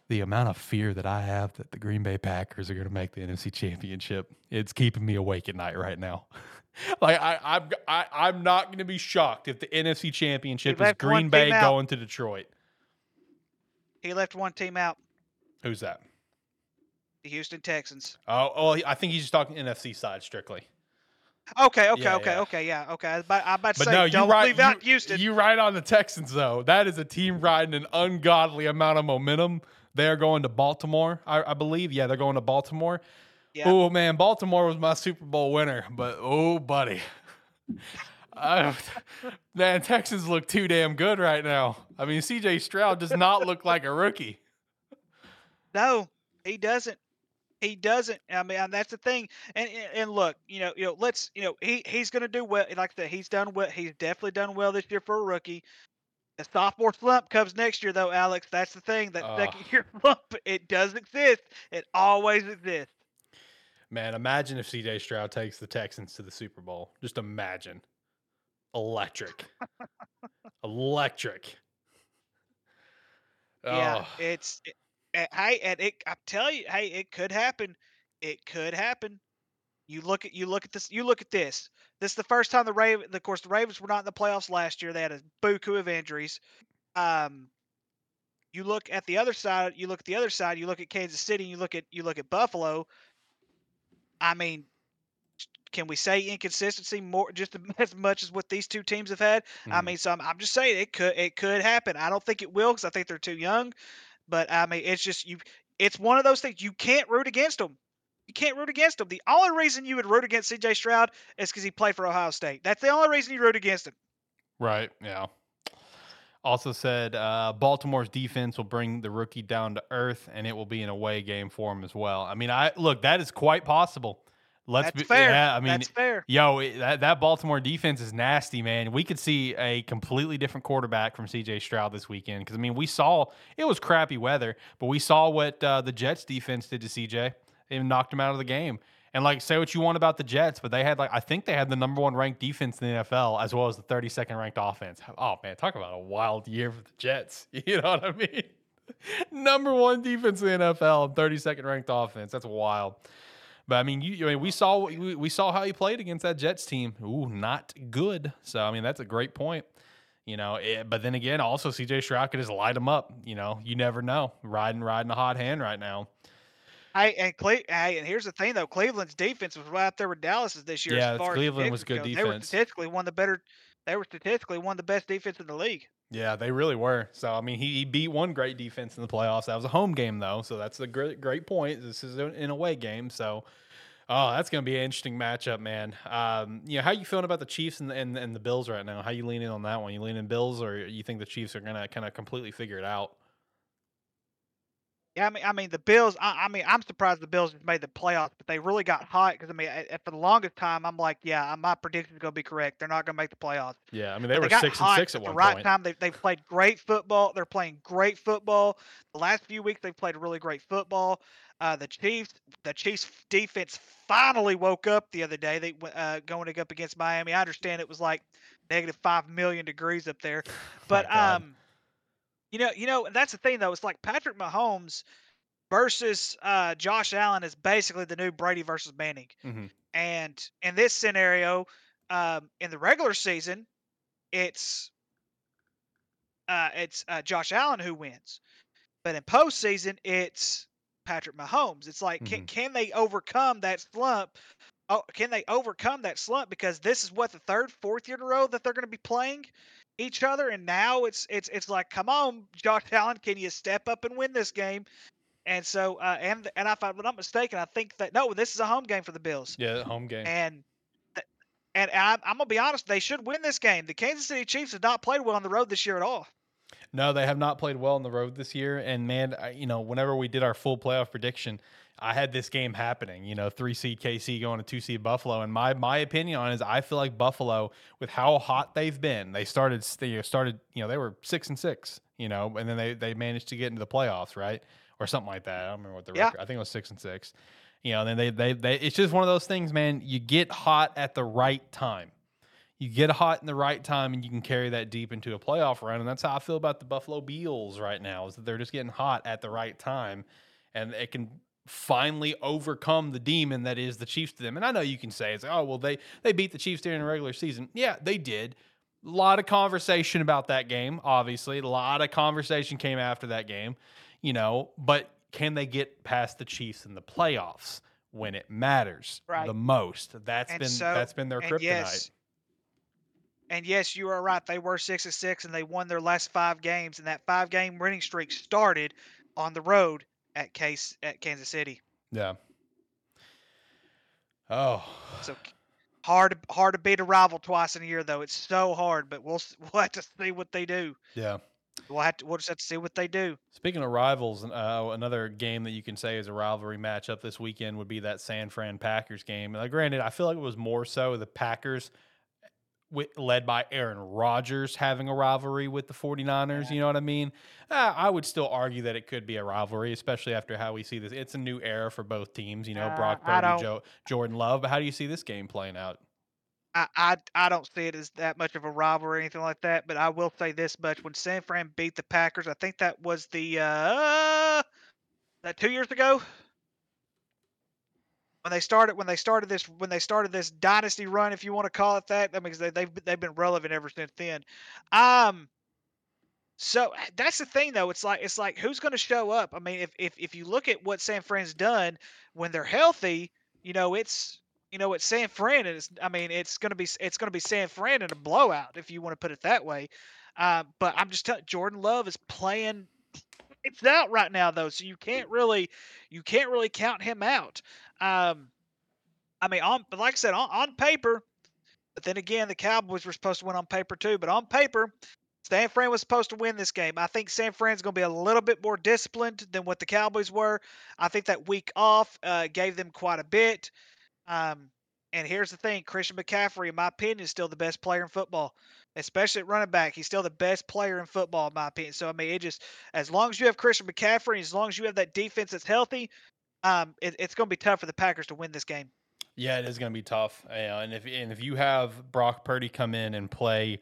The amount of fear that I have that the Green Bay Packers are going to make the NFC Championship, it's keeping me awake at night right now. like I, I'm, I, I'm not going to be shocked if the NFC Championship is Green Bay going to Detroit. He left one team out, Who's that? the Houston Texans. Oh, oh, I think he's just talking NFC side strictly. Okay, okay, Yeah, okay, yeah. okay, yeah, okay. But I was about to But say, no, you don't ride leave out you, Houston. You ride on the Texans though. That is a team riding an ungodly amount of momentum. They are going to Baltimore, I, I believe. Yeah, they're going to Baltimore. Yeah. Oh man, Baltimore was my Super Bowl winner, but oh buddy, I, man, Texans look too damn good right now. I mean, C.J. Stroud does not look like a rookie. No, he doesn't. He doesn't. I mean, that's the thing. And and- and look, you know, you know, let's, you know, he he's going to do well. Like that, he's done well. He's definitely done well this year for a rookie. The sophomore slump comes next year, though, Alex. That's the thing. That Ugh. second year slump, it does exist. It always exists. Man, imagine if C.J. Stroud takes the Texans to the Super Bowl. Just imagine. Electric. Electric. Yeah, Oh, it's. It, hey, and it. I tell you, hey, it could happen. It could happen. You look at you look at this. You look at this. This is the first time the Raven. Of course, the Ravens were not in the playoffs last year. They had a buku of injuries. Um, you look at the other side. You look at the other side. You look at Kansas City. You look at you look at Buffalo. I mean, can we say inconsistency more just as much as what these two teams have had? I Mhm. mean, so I'm, I'm just saying it could it could happen. I don't think it will because I think they're too young. But I mean, it's just you. It's one of those things you can't root against them. You can't root against him. The only reason you would root against C.J. Stroud is because he played for Ohio State. That's the only reason you root against him. Right. Yeah. Also said uh, Baltimore's defense will bring the rookie down to earth, and it will be an away game for him as well. I mean, I look that is quite possible. Let's That's be fair. Yeah, I mean, That's fair. yo, that that Baltimore defense is nasty, man. We could see a completely different quarterback from C.J. Stroud this weekend because I mean, we saw it was crappy weather, but we saw what uh, the Jets defense did to C.J. Even knocked him out of the game. And like, say what you want about the Jets, but they had like I think they had the number one ranked defense in the NFL as well as the 32nd ranked offense. Oh man, talk about a wild year for the Jets. You know what I mean? number one defense in the NFL, 32nd ranked offense. That's wild. But I mean, you I mean, we saw we, we saw how he played against that Jets team. Ooh, not good. So I mean, that's a great point. You know, eh, but then again, also CJ Stroud could just light him up. You know, you never know. Riding, riding a hot hand right now. Hey, and Cle- hey, and here's the thing though, Cleveland's defense was right up there with Dallas's this year. Yeah, as far Cleveland as was defense good goes. They were defense. statistically one of the better. they were statistically one of the best defense in the league. Yeah, they really were. So I mean, he, he beat one great defense in the playoffs. That was a home game though, so that's a great great point. This is an away game, so oh, that's going to be an interesting matchup, man. Um, you know, how you feeling about the Chiefs and, the- and and the Bills right now? How you leaning on that one? You leaning Bills, or you think the Chiefs are going to kind of completely figure it out? Yeah, I mean, I mean the Bills. I, I mean, I'm surprised the Bills just made the playoffs, but they really got hot because I mean, for the longest time, I'm like, yeah, my prediction is going to be correct. They're not going to make the playoffs. Yeah, I mean they But were got six and six at the one right point. time. They they played great football. They're playing great football. The last few weeks they've played really great football. Uh, the Chiefs, the Chiefs defense finally woke up the other day. They uh, going up against Miami. I understand it was like negative five million degrees up there, but God. um, you know, you know, that's the thing though. It's like Patrick Mahomes versus uh, Josh Allen is basically the new Brady versus Manning. Mhm. And in this scenario, um, in the regular season, it's uh, it's uh, Josh Allen who wins, but in postseason, it's Patrick Mahomes. It's like, can Mhm. can they overcome that slump? Oh, can they overcome that slump? Because this is what the third, fourth year in a row that they're going to be playing each other, and now it's it's it's like, come on, Josh Allen, can you step up and win this game? And so, uh, and and if I'm not mistaken, I think that no, this is a home game for the Bills, Yeah, home game. and and I'm, I'm gonna be honest, they should win this game. The Kansas City Chiefs have not played well on the road this year at all. No, they have not played well on the road this year. And man, I, you know, whenever we did our full playoff prediction, I had this game happening. You know, three seed KC going to two seed Buffalo. And my my opinion on is, I feel like Buffalo, with how hot they've been, they started they started. You know, they were six and six. You know, and then they they managed to get into the playoffs, right, or something like that. I don't remember what the Yeah. record. I think it was six and six. You know, and then they they they. It's just one of those things, man. You get hot at the right time you get hot in the right time and you can carry that deep into a playoff run. And that's how I feel about the Buffalo Bills right now is that they're just getting hot at the right time and it can finally overcome the demon that is the Chiefs to them. And I know you can say it's like, oh well they they beat the Chiefs during the regular season. Yeah, they did. A lot of conversation about that game, obviously. A lot of conversation came after that game, you know, but can they get past the Chiefs in the playoffs when it matters Right. the most? That's And been so- that's been their kryptonite. yes, and yes, you are right. They were six and six, and they won their last five games, and that five game winning streak started on the road at Case at Kansas City. Yeah. Oh, So hard to- hard to beat a rival twice in a year, though. It's so hard, but we'll we'll have to see what they do. yeah. We'll have to we'll just have to see what they do. Speaking of rivals, uh, another game that you can say is a rivalry matchup this weekend would be that San Fran Packers game. Now, granted, I feel like it was more so the Packers, wi- led by Aaron Rodgers, having a rivalry with the 49ers. You know what I mean? Uh, I would still argue that it could be a rivalry, especially after how we see this. It's a new era for both teams. You know, Uh, Brock Purdy, Joe, Jordan Love. But how do you see this game playing out? I, I I don't see it as that much of a rivalry or anything like that. But I will say this much: when San Fran beat the Packers, I think that was the uh, that two years ago when they started when they started this when they started this dynasty run, if you want to call it that. I mean, they, they've they've been relevant ever since then. Um. So uh, that's the thing, though. It's like it's like who's going to show up? I mean, if if if you look at what San Fran's done when they're healthy, you know, it's you know, it's San Fran, and it's I mean, it's gonna be it's gonna be San Fran in a blowout if you want to put it that way. Uh, but I'm just telling Jordan Love is playing it's out right now though, so you can't really you can't really count him out. Um, I mean, on like I said, on, on paper, but then again, the Cowboys were supposed to win on paper too. But on paper, San Fran was supposed to win this game. I think San Fran's going to be a little bit more disciplined than what the Cowboys were. I think that week off uh, gave them quite a bit. Um, and here's the thing: Christian McCaffrey, in my opinion, is still the best player in football, especially at running back. He's still the best player in football, in my opinion. So I mean, it just as long as you have Christian McCaffrey, as long as you have that defense that's healthy, um, it, it's going to be tough for the Packers to win this game. Yeah, it is going to be tough. Uh, and if and if you have Brock Purdy come in and play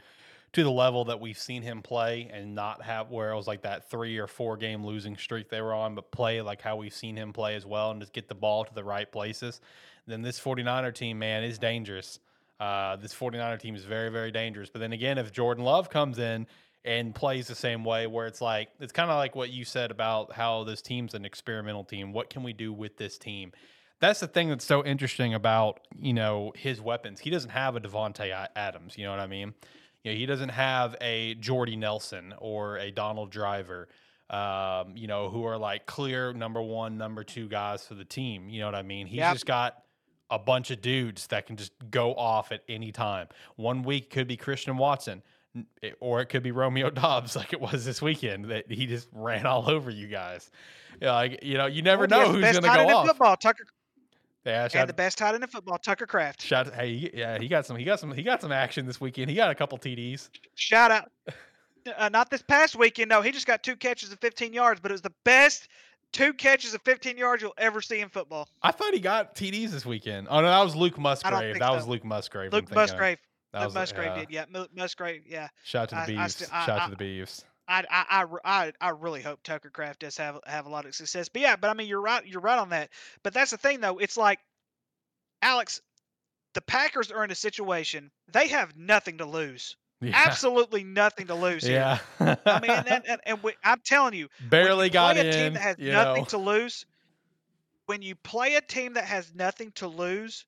to the level that we've seen him play and not have where it was like that three or four game losing streak they were on, but play like how we've seen him play as well and just get the ball to the right places, then this 49er team, man, is dangerous. Uh, this 49er team is very, very dangerous. But then again, if Jordan Love comes in and plays the same way, where it's like, it's kind of like what you said about how this team's an experimental team. What can we do with this team? That's the thing that's so interesting about, you know, his weapons. He doesn't have a Davante Adams, you know what I mean? You know, he doesn't have a Jordy Nelson or a Donald Driver, um, you know, who are like clear number one, number two guys for the team. You know what I mean? He's Yep. just got a bunch of dudes that can just go off at any time. One week could be Christian Watson, it- or it could be Romeo Doubs, like it was this weekend that he just ran all over you guys. Like you know, you never Well, he has know who's going to go off. football. Tucker Yeah, and shout, the best tight end in football, Tucker Kraft. shout, hey, yeah, he got some, he got some, he got some action this weekend. He got a couple TDs. Shout out. Uh, not this past weekend. No, he just got two catches of 15 yards, but it was the best two catches of 15 yards you'll ever see in football. I thought he got TDs this weekend. Oh no, that was Luke Musgrave. That was. Luke Musgrave. Luke. Musgrave. That was- Musgrave yeah. did. Yeah, Musgrave. Yeah. Shout to the I- Beavs. I- Shout to the Beavs. I, I, I, I, I really hope Tucker Kraft does have have a lot of success. But yeah, but I mean, you're right. You're right on that. But that's the thing, though. It's like, Alex, the Packers are in a situation they have nothing to lose. Yeah. Absolutely nothing to lose here. Yeah. I mean, and, and, and, and we, I'm telling you, barely you got in. a team that has nothing know. to lose. When you play a team that has nothing to lose,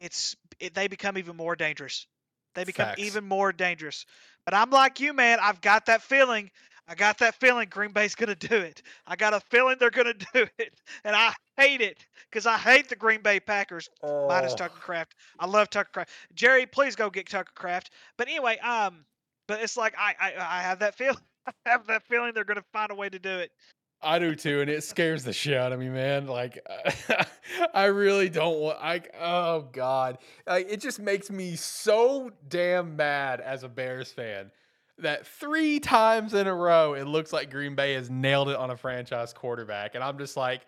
it's it, they become even more dangerous. They become Facts. even more dangerous. But I'm like you, man. I've got that feeling. I got that feeling Green Bay's gonna do it. I got a feeling they're gonna do it, and I hate it because I hate the Green Bay Packers minus Oh. Tucker Kraft. I love Tucker Kraft. Jerry, please go get Tucker Kraft. But anyway, um, but it's like I I, I have that feeling. I have that feeling they're gonna find a way to do it. I do too, and it scares the shit out of me, man. Like, I really don't want. I oh god, like, it just makes me so damn mad as a Bears fan that three times in a row it looks like Green Bay has nailed it on a franchise quarterback, and I'm just like,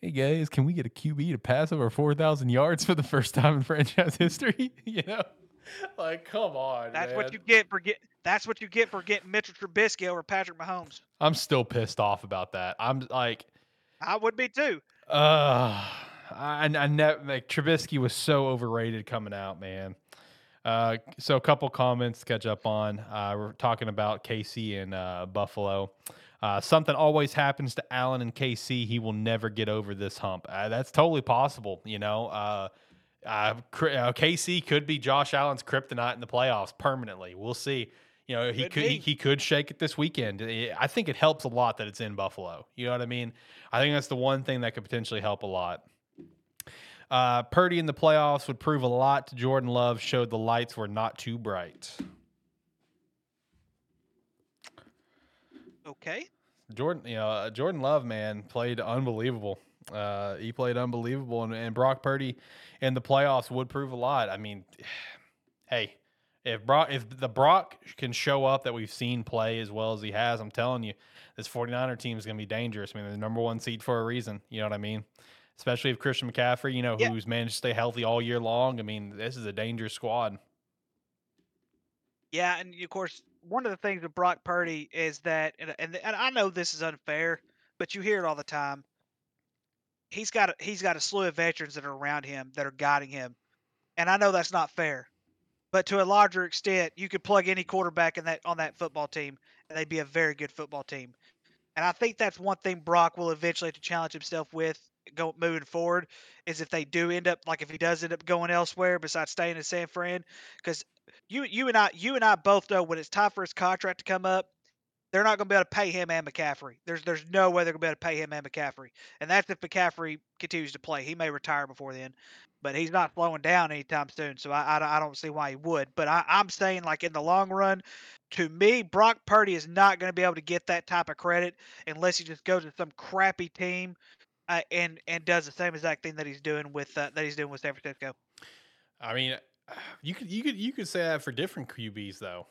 hey guys, can we get a QB to pass over four thousand yards for the first time in franchise history? you know, like, come on, That's what you get for get. That's what you get for getting Mitchell Trubisky over Patrick Mahomes. I'm still pissed off about that. I'm like. I would be too. Uh, I, I never like Trubisky was so overrated coming out, man. Uh, so a couple comments to catch up on. Uh, we're talking about KC and uh, Buffalo. Uh, something always happens to Allen and KC. He will never get over this hump. Uh, that's totally possible. You know, uh, uh, uh, KC could be Josh Allen's kryptonite in the playoffs permanently. We'll see. You know, he Could could he, he could shake it this weekend. I think it helps a lot that it's in Buffalo. You know what I mean? I think that's the one thing that could potentially help a lot. Uh, Purdy in the playoffs would prove a lot to Jordan Love. Showed the lights were not too bright. Okay. Jordan, you know, uh, Jordan Love, man, played unbelievable. Uh, he played unbelievable, and, and Brock Purdy in the playoffs would prove a lot. I mean, hey, if Brock, if the Brock can show up that we've seen play as well as he has, I'm telling you, this 49er team is going to be dangerous. I mean, they're the number one seed for a reason. You know what I mean? Especially if Christian McCaffrey, you know, Yeah. who's managed to stay healthy all year long. I mean, this is a dangerous squad. Yeah, and of course, one of the things with Brock Purdy is that, and, and and I know this is unfair, but you hear it all the time. He's got a, he's got a slew of veterans that are around him that are guiding him, and I know that's not fair, but to a larger extent, you could plug any quarterback in that on that football team, and they'd be a very good football team. And I think that's one thing Brock will eventually have to challenge himself with go moving forward is if they do end up like if he does end up going elsewhere besides staying in San Fran, because you you and I you and I both know when it's time for his contract to come up, they're not going to be able to pay him and McCaffrey. There's there's no way they're going to be able to pay him and McCaffrey, and that's if McCaffrey continues to play. He may retire before then, but he's not slowing down anytime soon. So I I, don't- I don't see why he would. But I, I'm saying like in the long run, to me, Brock Purdy is not going to be able to get that type of credit unless he just goes to some crappy team. Uh, and and does the same exact thing that he's doing with uh, that he's doing with San Francisco. I mean, you could you could you could say that for different QBs though.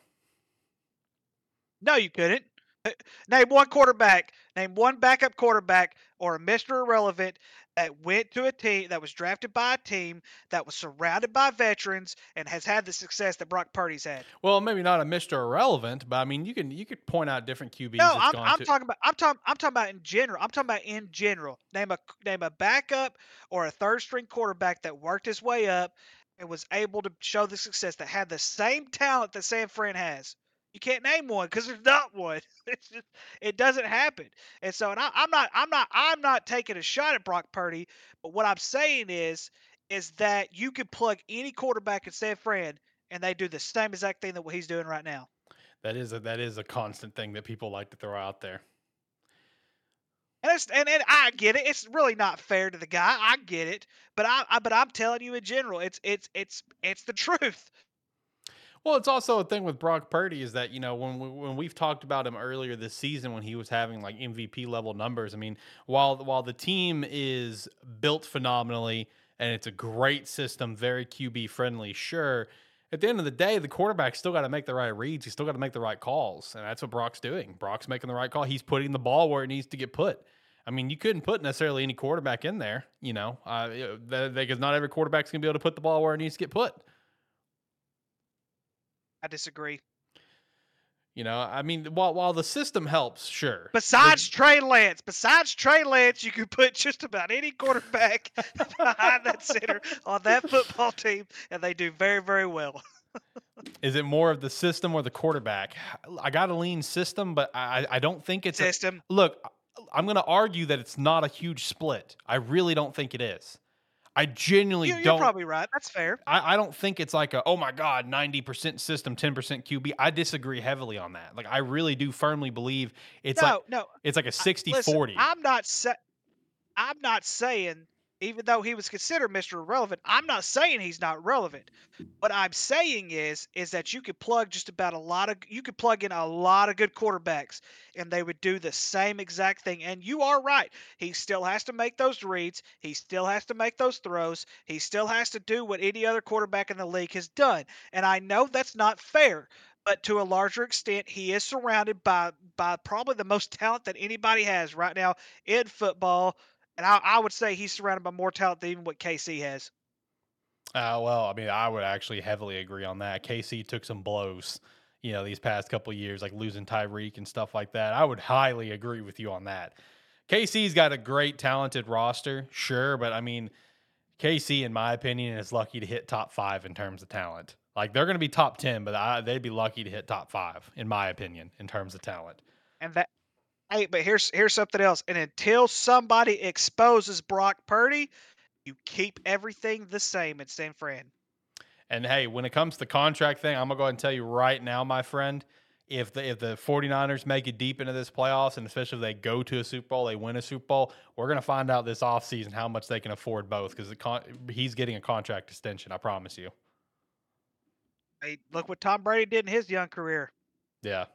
No, you couldn't. Uh, Name one quarterback, name one backup quarterback or a Mr. Irrelevant that went to a team that was drafted by a team that was surrounded by veterans and has had the success that Brock Purdy's had. Well, maybe not a Mr. Irrelevant, but I mean, you can you could point out different QBs. No, I'm, I'm to- talking about I'm talking I'm talking about in general. I'm talking about in general. Name a name a backup or a third string quarterback that worked his way up and was able to show the success that had the same talent that San Fran has. You can't name one because there's not one. It's just it doesn't happen. And so, and I, I'm not I'm not I'm not taking a shot at Brock Purdy, but what I'm saying is is that you could plug any quarterback in San Fran and they do the same exact thing that what he's doing right now. That is a that is a constant thing that people like to throw out there. And it's and, and I get it. It's really not fair to the guy. I get it. But I, I but I'm telling you in general, it's it's it's it's the truth. Well, it's also a thing with Brock Purdy is that you know when we, when we've talked about him earlier this season when he was having like MVP level numbers. I mean, while while the team is built phenomenally and it's a great system, very QB friendly, sure. At the end of the day, the quarterback still got to make the right reads. He's still got to make the right calls, and that's what Brock's doing. Brock's making the right call. He's putting the ball where it needs to get put. I mean, you couldn't put necessarily any quarterback in there, you know, uh, because not every quarterback's gonna be able to put the ball where it needs to get put. I disagree. You know, I mean, while while the system helps, sure. Besides Trey Lance, besides Trey Lance, you could put just about any quarterback behind that center on that football team, and they do very, very well. Is it more of the system or the quarterback? I got a lean system, but I I don't think it's system. A, look, I'm going to argue that it's not a huge split. I really don't think it is. I genuinely you're, you're don't. probably right. That's fair. I, I, don't think it's like a oh my god, ninety percent system, ten percent QB. I disagree heavily on that. Like I really do firmly believe it's no, like no. It's like a 60 I, listen, 40. I'm not sa- I'm not saying even though he was considered Mr. Irrelevant. I'm not saying he's not relevant. What I'm saying is is that you could plug just about a lot of you could plug in a lot of good quarterbacks and they would do the same exact thing. And you are right. He still has to make those reads, he still has to make those throws, he still has to do what any other quarterback in the league has done. And I know that's not fair, but to a larger extent, he is surrounded by by probably the most talent that anybody has right now in football and I, I would say he's surrounded by more talent than even what KC has. Uh, well, I mean, I would actually heavily agree on that. KC took some blows, you know, these past couple years, like losing Tyreek and stuff like that. I would highly agree with you on that. KC's got a great, talented roster, sure, but I mean, KC, in my opinion, is lucky to hit top five in terms of talent. Like they're going to be top ten, but I, they'd be lucky to hit top five, in my opinion, in terms of talent. And that Hey, but here's here's something else. And until somebody exposes Brock Purdy, you keep everything the same at San Fran. And hey, when it comes to the contract thing, I'm gonna go ahead and tell you right now, my friend, if the if the 49ers make it deep into this playoffs, and especially if they go to a Super Bowl, they win a Super Bowl, we're gonna find out this offseason how much they can afford both because con- he's getting a contract extension. I promise you. Hey, look what Tom Brady did in his young career. Yeah,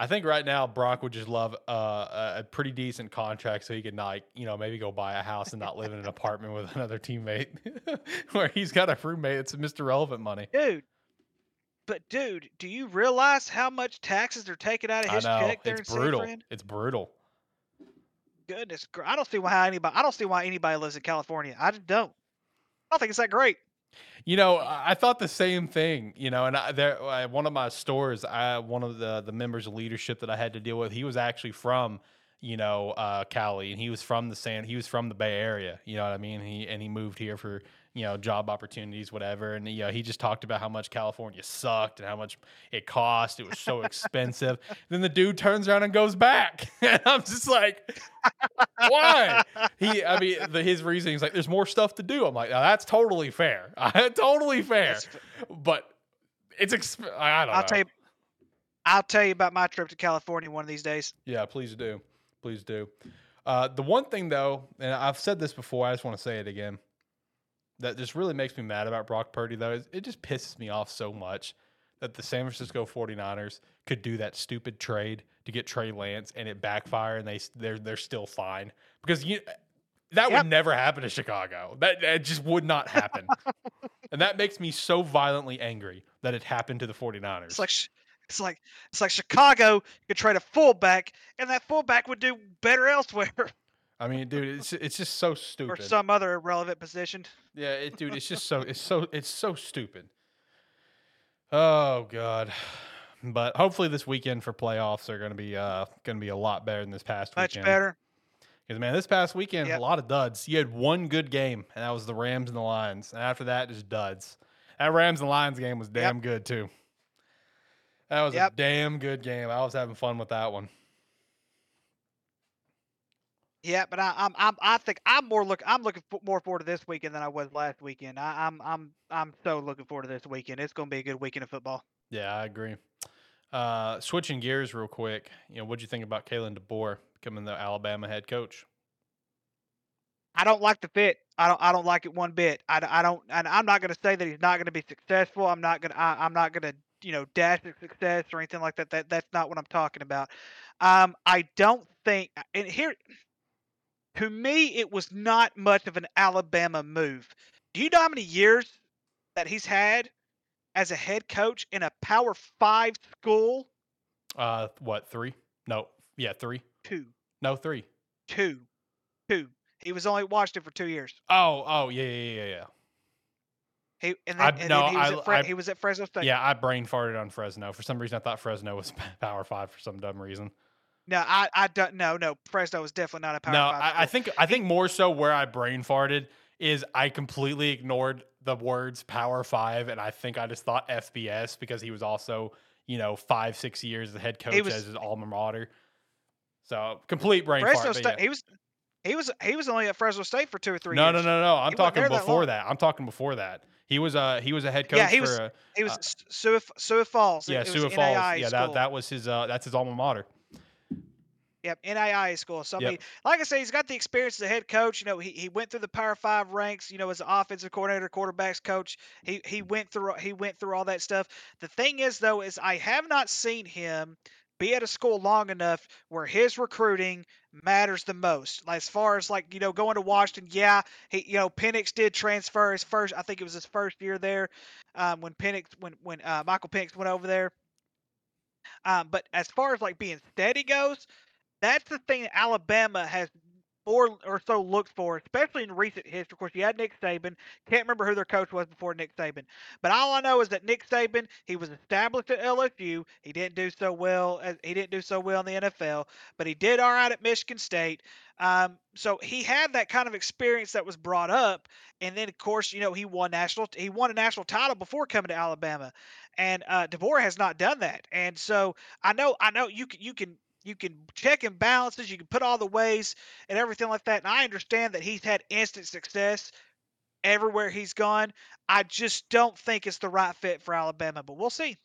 I think right now Brock would just love uh, a pretty decent contract so he could like you know maybe go buy a house and not live in an apartment with another teammate where he's got a roommate. It's Mr. Relevant money, dude. But dude, do you realize how much taxes they're taking out of his I know. check there it's in brutal. San Fran? It's brutal. Goodness, I don't see why anybody. I don't see why anybody lives in California. I just don't. I don't think it's that great. You know, I thought the same thing. You know, and I, there, I, one of my stores, I one of the the members of leadership that I had to deal with, he was actually from, you know, uh, Cali, and he was from the San, he was from the Bay Area. You know what I mean? He and he moved here for you know job opportunities, whatever. And you know, he just talked about how much California sucked and how much it cost. It was so expensive. then the dude turns around and goes back, and I'm just like, why? He, I mean, the, his reasoning is like, there's more stuff to do. I'm like, that's totally fair. totally fair. That's But it's, exp- I don't I'll know. tell you. I'll tell you about my trip to California one of these days. Yeah, please do. Please do. Uh, the one thing, though, and I've said this before, I just want to say it again, that just really makes me mad about Brock Purdy, though, is it just pisses me off so much that the San Francisco 49ers could do that stupid trade to get Trey Lance and it backfire and they they're they're still fine because you that Yep. would never happen to Chicago. That, that just would not happen. and that makes me so violently angry that it happened to the 49ers. It's like sh- it's like it's like Chicago could trade a fullback, and that fullback would do better elsewhere I mean, dude, it's it's just so stupid. or some other irrelevant position. Yeah, it, dude, it's just so it's so it's so stupid. Oh god. But hopefully this weekend for playoffs are going to be uh going to be a lot better than this past Much weekend. better. Because man, this past weekend Yep. a lot of duds. You had one good game, and that was the Rams and the Lions. And after that, just duds. That Rams and Lions game was damn good too. That was Yep. a damn good game. I was having fun with that one. Yeah, but I, I'm, I'm, I think I'm more look, I'm looking for, more forward to this weekend than I was last weekend. I, I'm, I'm, I'm so looking forward to this weekend. It's going to be a good weekend of football. Yeah, I agree. Uh, switching gears real quick, you know, what'd you think about Kalen DeBoer becoming the Alabama head coach? I don't like the fit. I don't. I don't like it one bit. I, I don't. And I'm not going to say that he's not going to be successful. I'm not going. to I'm not going to you know dash his success or anything like that. That that's not what I'm talking about. Um, I don't think. And here, to me, it was not much of an Alabama move. Do you know how many years that he's had as a head coach in a Power Five school? Uh, what three? No, yeah, three. Two. No, three. Two. Two. He was only watched it for two years. Oh, oh, yeah, yeah, yeah, yeah. He and then, I- and no, then he, was I- at Fre- I- he was at Fresno State. Yeah, I brain farted on Fresno. For some reason, I thought Fresno was Power Five for some dumb reason. No, I, I don't. No, no. Fresno was definitely not a Power no, Five. I, I think I think more so where I brain farted is I completely ignored the words Power Five, and I think I just thought FBS because he was also you know five six years the head coach was- as his alma mater. So complete brain Fresno fart. State. yeah. He was, he was, he was only at Fresno State for two or three No, years. no, no, no. I'm wasn't talking there that before that. I'm talking before that. He was uh he was a head coach Yeah, he for was- a, He was Uh, Sioux, Sioux Falls. Yeah it Sioux Falls. NAIA Yeah, school. that that was his uh that's his alma mater. Yep, NAIA school. So I Yep. mean, like I say, he's got the experience as a head coach. You know, he, he went through the Power Five ranks. You know, as an offensive coordinator, quarterbacks coach. He he went through he went through all that stuff. The thing is, though, is I have not seen him be at a school long enough where his recruiting matters the most. Like, as far as like you know, going to Washington, yeah, he you know Penix did transfer his first. I think it was his first year there um, when Penix when when uh, Michael Penix went over there. Um, but as far as like being steady goes, that's the thing that Alabama has more or so looked for, especially in recent history. Of course, you had Nick Saban. Can't remember who their coach was before Nick Saban. But all I know is that Nick Saban, he was established at LSU. He didn't do so well. As, he didn't do so well in the NFL, but he did all right at Michigan State. Um, so he had that kind of experience that was brought up, and then of course, you know, he won national. He won a national title before coming to Alabama, and uh, DeBoer has not done that. And so I know, I know you can, you can you can check and balances, you can put all the ways and everything like that. And I understand that he's had instant success everywhere he's gone. I just don't think it's the right fit for Alabama, but we'll see.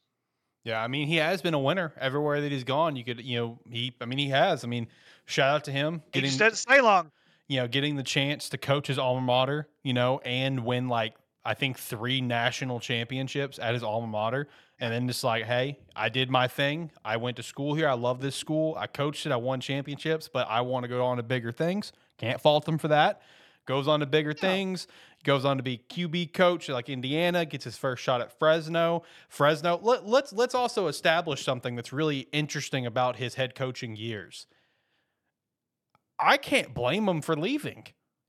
Yeah, I mean he has been a winner everywhere that he's gone. You could you know he I mean he has. I mean shout out to him He getting doesn't stay long. you know getting the chance to coach his alma mater. You know and win like I think three national championships at his alma mater. And then just like, hey, I did my thing. I went to school here. I love this school. I coached it. I won championships, but I want to go on to bigger things. Can't fault them for that. Goes on to bigger things. Goes on to be QB coach like Indiana. Gets his first shot at Fresno. Fresno. Let, let's let's also establish something that's really interesting about his head coaching years. I can't blame him for leaving.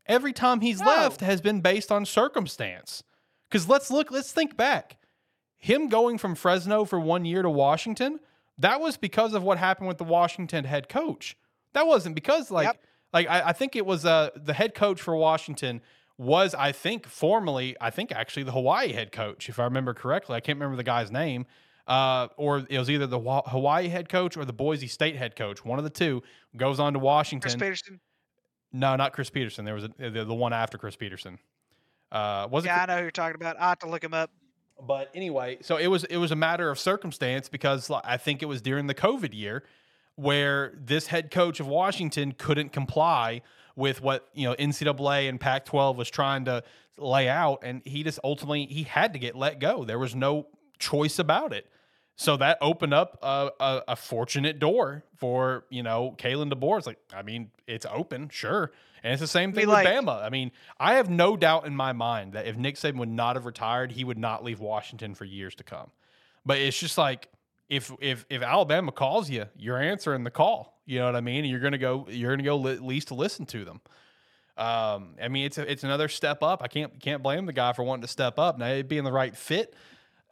Every time he's No. left has been based on circumstance. Because let's look, let's think back. Him going from Fresno for one year to Washington, that was because of what happened with the Washington head coach. That wasn't because like Yep. like I, I think it was uh the head coach for Washington was I think formerly I think actually the Hawaii head coach if I remember correctly. I can't remember the guy's name. Uh, or it was either the Wa- Hawaii head coach or the Boise State head coach. One of the two goes on to Washington. Chris Petersen. No, not Chris Petersen. There was a, the, the one after Chris Petersen. Uh, was it? Yeah, I know who you're talking about. I have to look him up. But anyway, so it was it was a matter of circumstance because I think it was during the COVID year where this head coach of Washington couldn't comply with what you know NCAA and Pac-12 was trying to lay out, and he just ultimately he had to get let go. There was no choice about it. So that opened up a, a, a fortunate door for you know Kalen DeBoer. It's like I mean it's open, sure, and it's the same thing with like- Bama. I mean I have no doubt in my mind that if Nick Saban would not have retired, he would not leave Washington for years to come. But it's just like if if if Alabama calls you, you're answering the call. You know what I mean? And you're gonna go. You're gonna go at least to listen to them. Um, I mean, it's a, it's another step up. I can't can't blame the guy for wanting to step up. Now it being the right fit,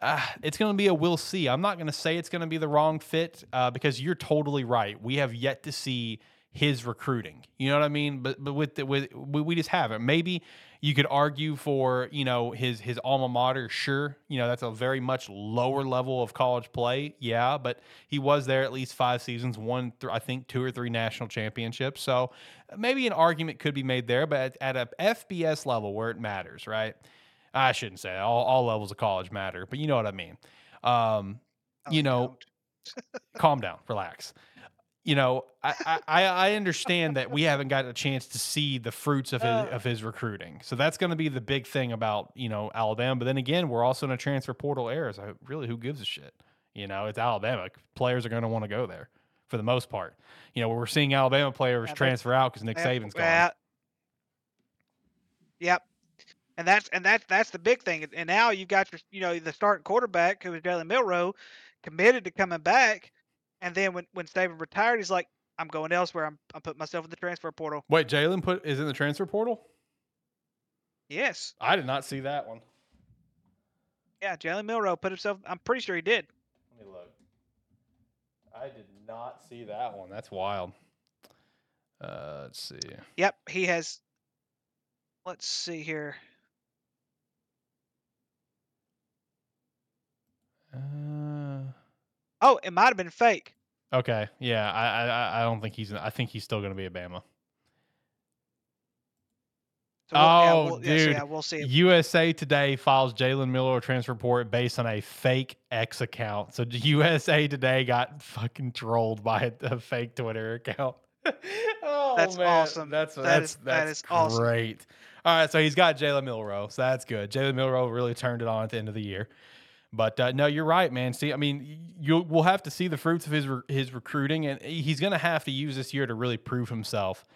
uh, it's going to be a we'll see. I'm not going to say it's going to be the wrong fit uh, because you're totally right. We have yet to see his recruiting. You know what I mean? But but with the, with we, just haven't. Maybe You could argue for you know his his alma mater. Sure, you know that's a very much lower level of college play. Yeah, but he was there at least five seasons, won th- I think two or three national championships. So maybe an argument could be made there. But at, at a FBS level where it matters, right? I shouldn't say that. all all levels of college matter, but you know what I mean. Um, Oh, you know, calm down, relax. You know, I, I, I understand that we haven't got a chance to see the fruits of his Uh. of his recruiting. So that's going to be the big thing about you know Alabama. But then again, we're also in a transfer portal era. So really, who gives a shit? You know, it's Alabama. Players are going to want to go there for the most part. You know, we're seeing Alabama players transfer out because Nick Saban's gone. Yep. And that's and that's that's the big thing. And now you've got your you know the starting quarterback who was Jalen Milroe committed to coming back, and then when when Saban retired, he's like, I'm going elsewhere. I'm I'm putting myself in the transfer portal. Wait, Jalen put is in the transfer portal. Yes. I did not see that one. Yeah, Jalen Milroe put himself. I'm pretty sure he did. Let me look. I did not see that one. That's wild. Uh, let's see. Yep, he has. Let's see here. Uh, Oh, it might have been fake. okay, yeah. I, I I- don't think he's. I think he's still going to be a Bama. So we'll, yeah, Oh, we'll, dude. yeah, we'll see. USA Today files Jalen Milroe transfer report based on a fake X account. So USA Today got fucking trolled by a, a fake Twitter account. oh, That's man. awesome. That's That that's is- that that's is awesome. great. All right, so he's got Jalen Milroe, so that's good. Jalen Milroe really turned it on at the end of the year. But uh, no, you're right, man. See, I mean, you we'll have to see the fruits of his re- his recruiting, and he's going to have to use this year to really prove himself,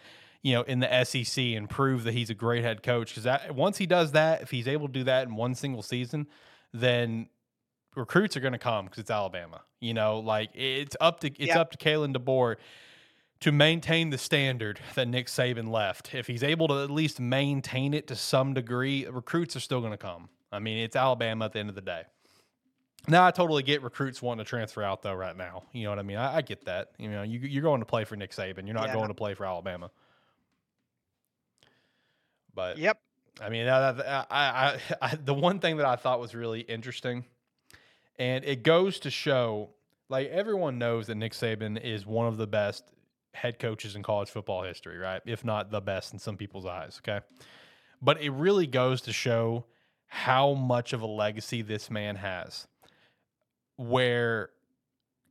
you know, in the SEC and prove that he's a great head coach. Because once he does that, if he's able to do that in one single season, then recruits are going to come because it's Alabama. You know, like it's up to it's Yep. up to Kalen DeBoer to maintain the standard that Nick Saban left. If he's able to at least maintain it to some degree, recruits are still going to come. I mean, it's Alabama at the end of the day. Now, I totally get recruits wanting to transfer out though right now. You know what I mean? I, I get that. You know, you, you're going to play for Nick Saban. You're not Yeah. going to play for Alabama. But Yep. I mean, I, I, I, I, the one thing that I thought was really interesting, and it goes to show, like everyone knows that Nick Saban is one of the best head coaches in college football history, right? If not the best in some people's eyes. Okay, but it really goes to show how much of a legacy this man has, where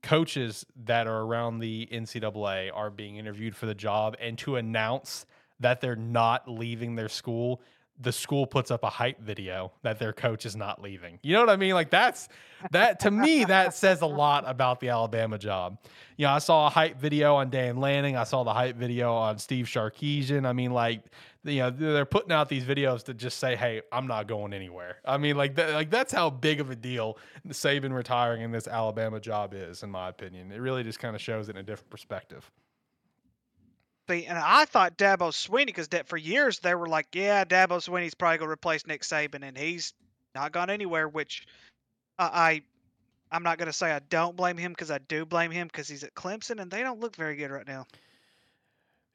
coaches that are around the NCAA are being interviewed for the job, and to announce that they're not leaving their school the school puts up a hype video that their coach is not leaving. You know what I mean? Like that's that to me that says a lot about the Alabama job. You know, I saw a hype video on Dan Lanning. I saw the hype video on Steve Sarkisian. I mean, like you know, they're putting out these videos to just say, "Hey, I'm not going anywhere." I mean, like that, like that's how big of a deal Saban retiring in this Alabama job is, in my opinion. It really just kind of shows it in a different perspective. See, and I thought Dabo Swinney, because for years they were like, yeah, Dabo Swinney's probably going to replace Nick Saban, and he's not gone anywhere. Which uh, I, I'm not going to say I don't blame him because I do blame him because he's at Clemson and they don't look very good right now.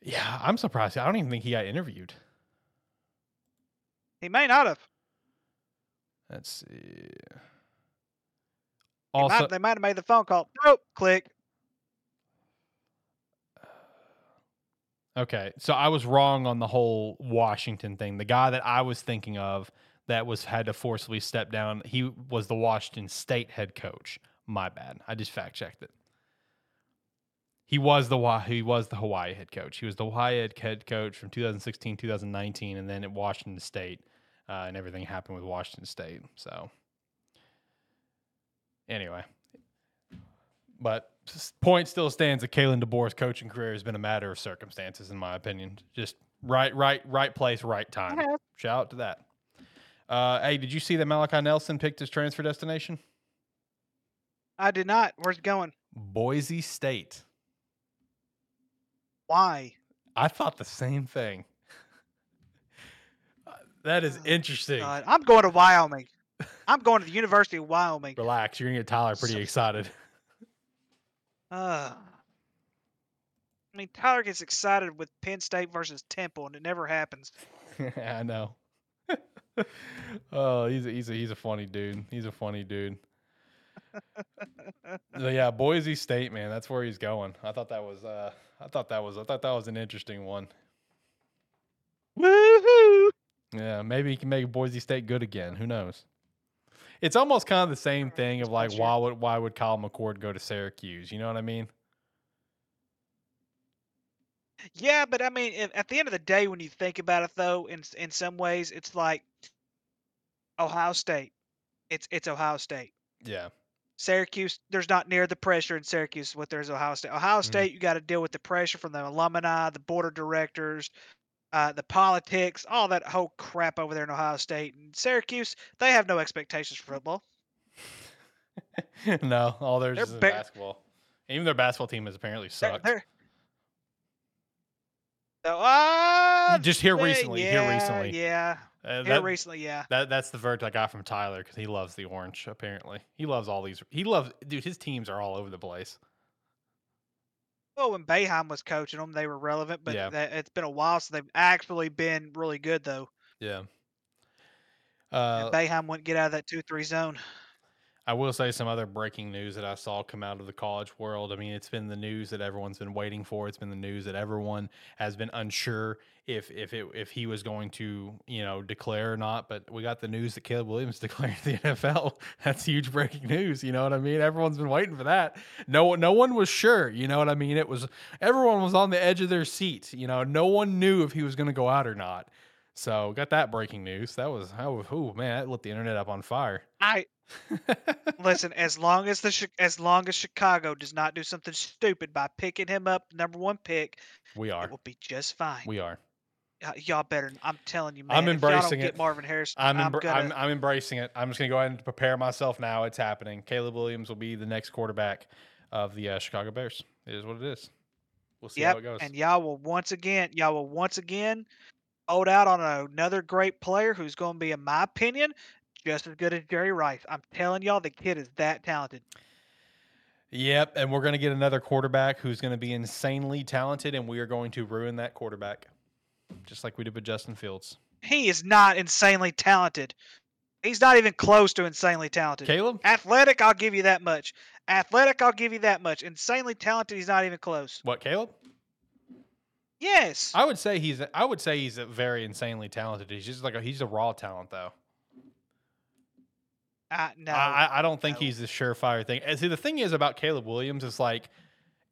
Yeah, I'm surprised. I don't even think he got interviewed. He may not have. Let's see. Also, might, they might have made the phone call. Nope. Click. Okay, so I was wrong on the whole Washington thing. The guy that I was thinking of that was had to forcibly step down, he was the Washington State head coach. My bad. I just fact checked it. He was the he was the Hawaii head coach. He was the Hawaii head- coach from 2016 2019, and then at Washington State, uh, and everything happened with Washington State. So anyway, but point still stands that Kalen DeBoer's coaching career has been a matter of circumstances, in my opinion. Just right, right, right place, right time. Shout out to that. Uh, hey, did you see that Malachi Nelson picked his transfer destination? I did not. Where's it going? Boise State. Why? I thought the same thing. Uh, that is Oh, interesting. God, I'm going to Wyoming. I'm going to the University of Wyoming. Relax, you're gonna get Tyler pretty So- excited. Uh, I mean, Tyler gets excited with Penn State versus Temple, and it never happens. I know. oh, he's a, he's a he's a funny dude. He's a funny dude. Yeah, Boise State, man, that's where he's going. I thought that was uh I thought that was I thought that was an interesting one. Woohoo! Yeah, maybe he can make Boise State good again. Who knows? It's almost kind of the same thing of like why would why would Kyle McCord go to Syracuse? You know what I mean? Yeah, but I mean, at the end of the day, when you think about it, though, in in some ways, it's like Ohio State. It's it's Ohio State. Yeah. Syracuse, there's not near the pressure in Syracuse what there's Ohio State. Ohio mm-hmm. State, you got to deal with the pressure from the alumni, the board of directors, uh, the politics, all that whole crap over there in Ohio State. And Syracuse, they have no expectations for football. no, all theirs They're is ba- basketball. Even their basketball team has apparently They're- sucked. they're- So, uh, Just here they- recently, here recently. Yeah, Uh, here that, recently, yeah. that that's the verdict I got from Tyler because he loves the orange. Apparently, he loves all these. He loves, dude. His teams are all over the place. Well, when Boeheim was coaching them, they were relevant, but Yeah. that, it's been a while since they've actually been really good, though. Yeah. And Uh, Boeheim wouldn't get out of that two-three zone. I will say some other breaking news that I saw come out of the college world. I mean, it's been the news that everyone's been waiting for. It's been the news that everyone has been unsure if if it if he was going to you know declare or not. But we got the news that Caleb Williams declared the NFL. That's huge breaking news. You know what I mean? Everyone's been waiting for that. No no one was sure. You know what I mean? It was everyone was on the edge of their seat. You know, no one knew if he was going to go out or not. So got that breaking news. That was oh, oh man, that lit the internet up on fire. I listen. As long as the as long as Chicago does not do something stupid by picking him up, number one pick, we are. it will be just fine. We are. Y- y'all better. I'm telling you, man. I'm if y'all don't embracing get it. Marvin Harris. I'm, I'm, gonna. I'm I'm embracing it. I'm just gonna go ahead and prepare myself now. It's happening. Caleb Williams will be the next quarterback of the uh, Chicago Bears. It is what it is. We'll see how it goes. And y'all will once again, y'all will once again hold out on another great player who's going to be, in my opinion, just as good as Jerry Rice. I'm telling y'all, the kid is that talented. Yep, and we're gonna get another quarterback who's gonna be insanely talented, and we are going to ruin that quarterback, just like we did with Justin Fields. He is not insanely talented. He's not even close to insanely talented. Caleb, Athletic, I'll give you that much. Athletic, I'll give you that much. Insanely talented, he's not even close. what Caleb? Yes. I would say he's I would say he's a very insanely talented. He's just like a, he's a raw talent though. I, no. I, I- don't think no. he's the surefire thing. See, the thing is about Caleb Williams is like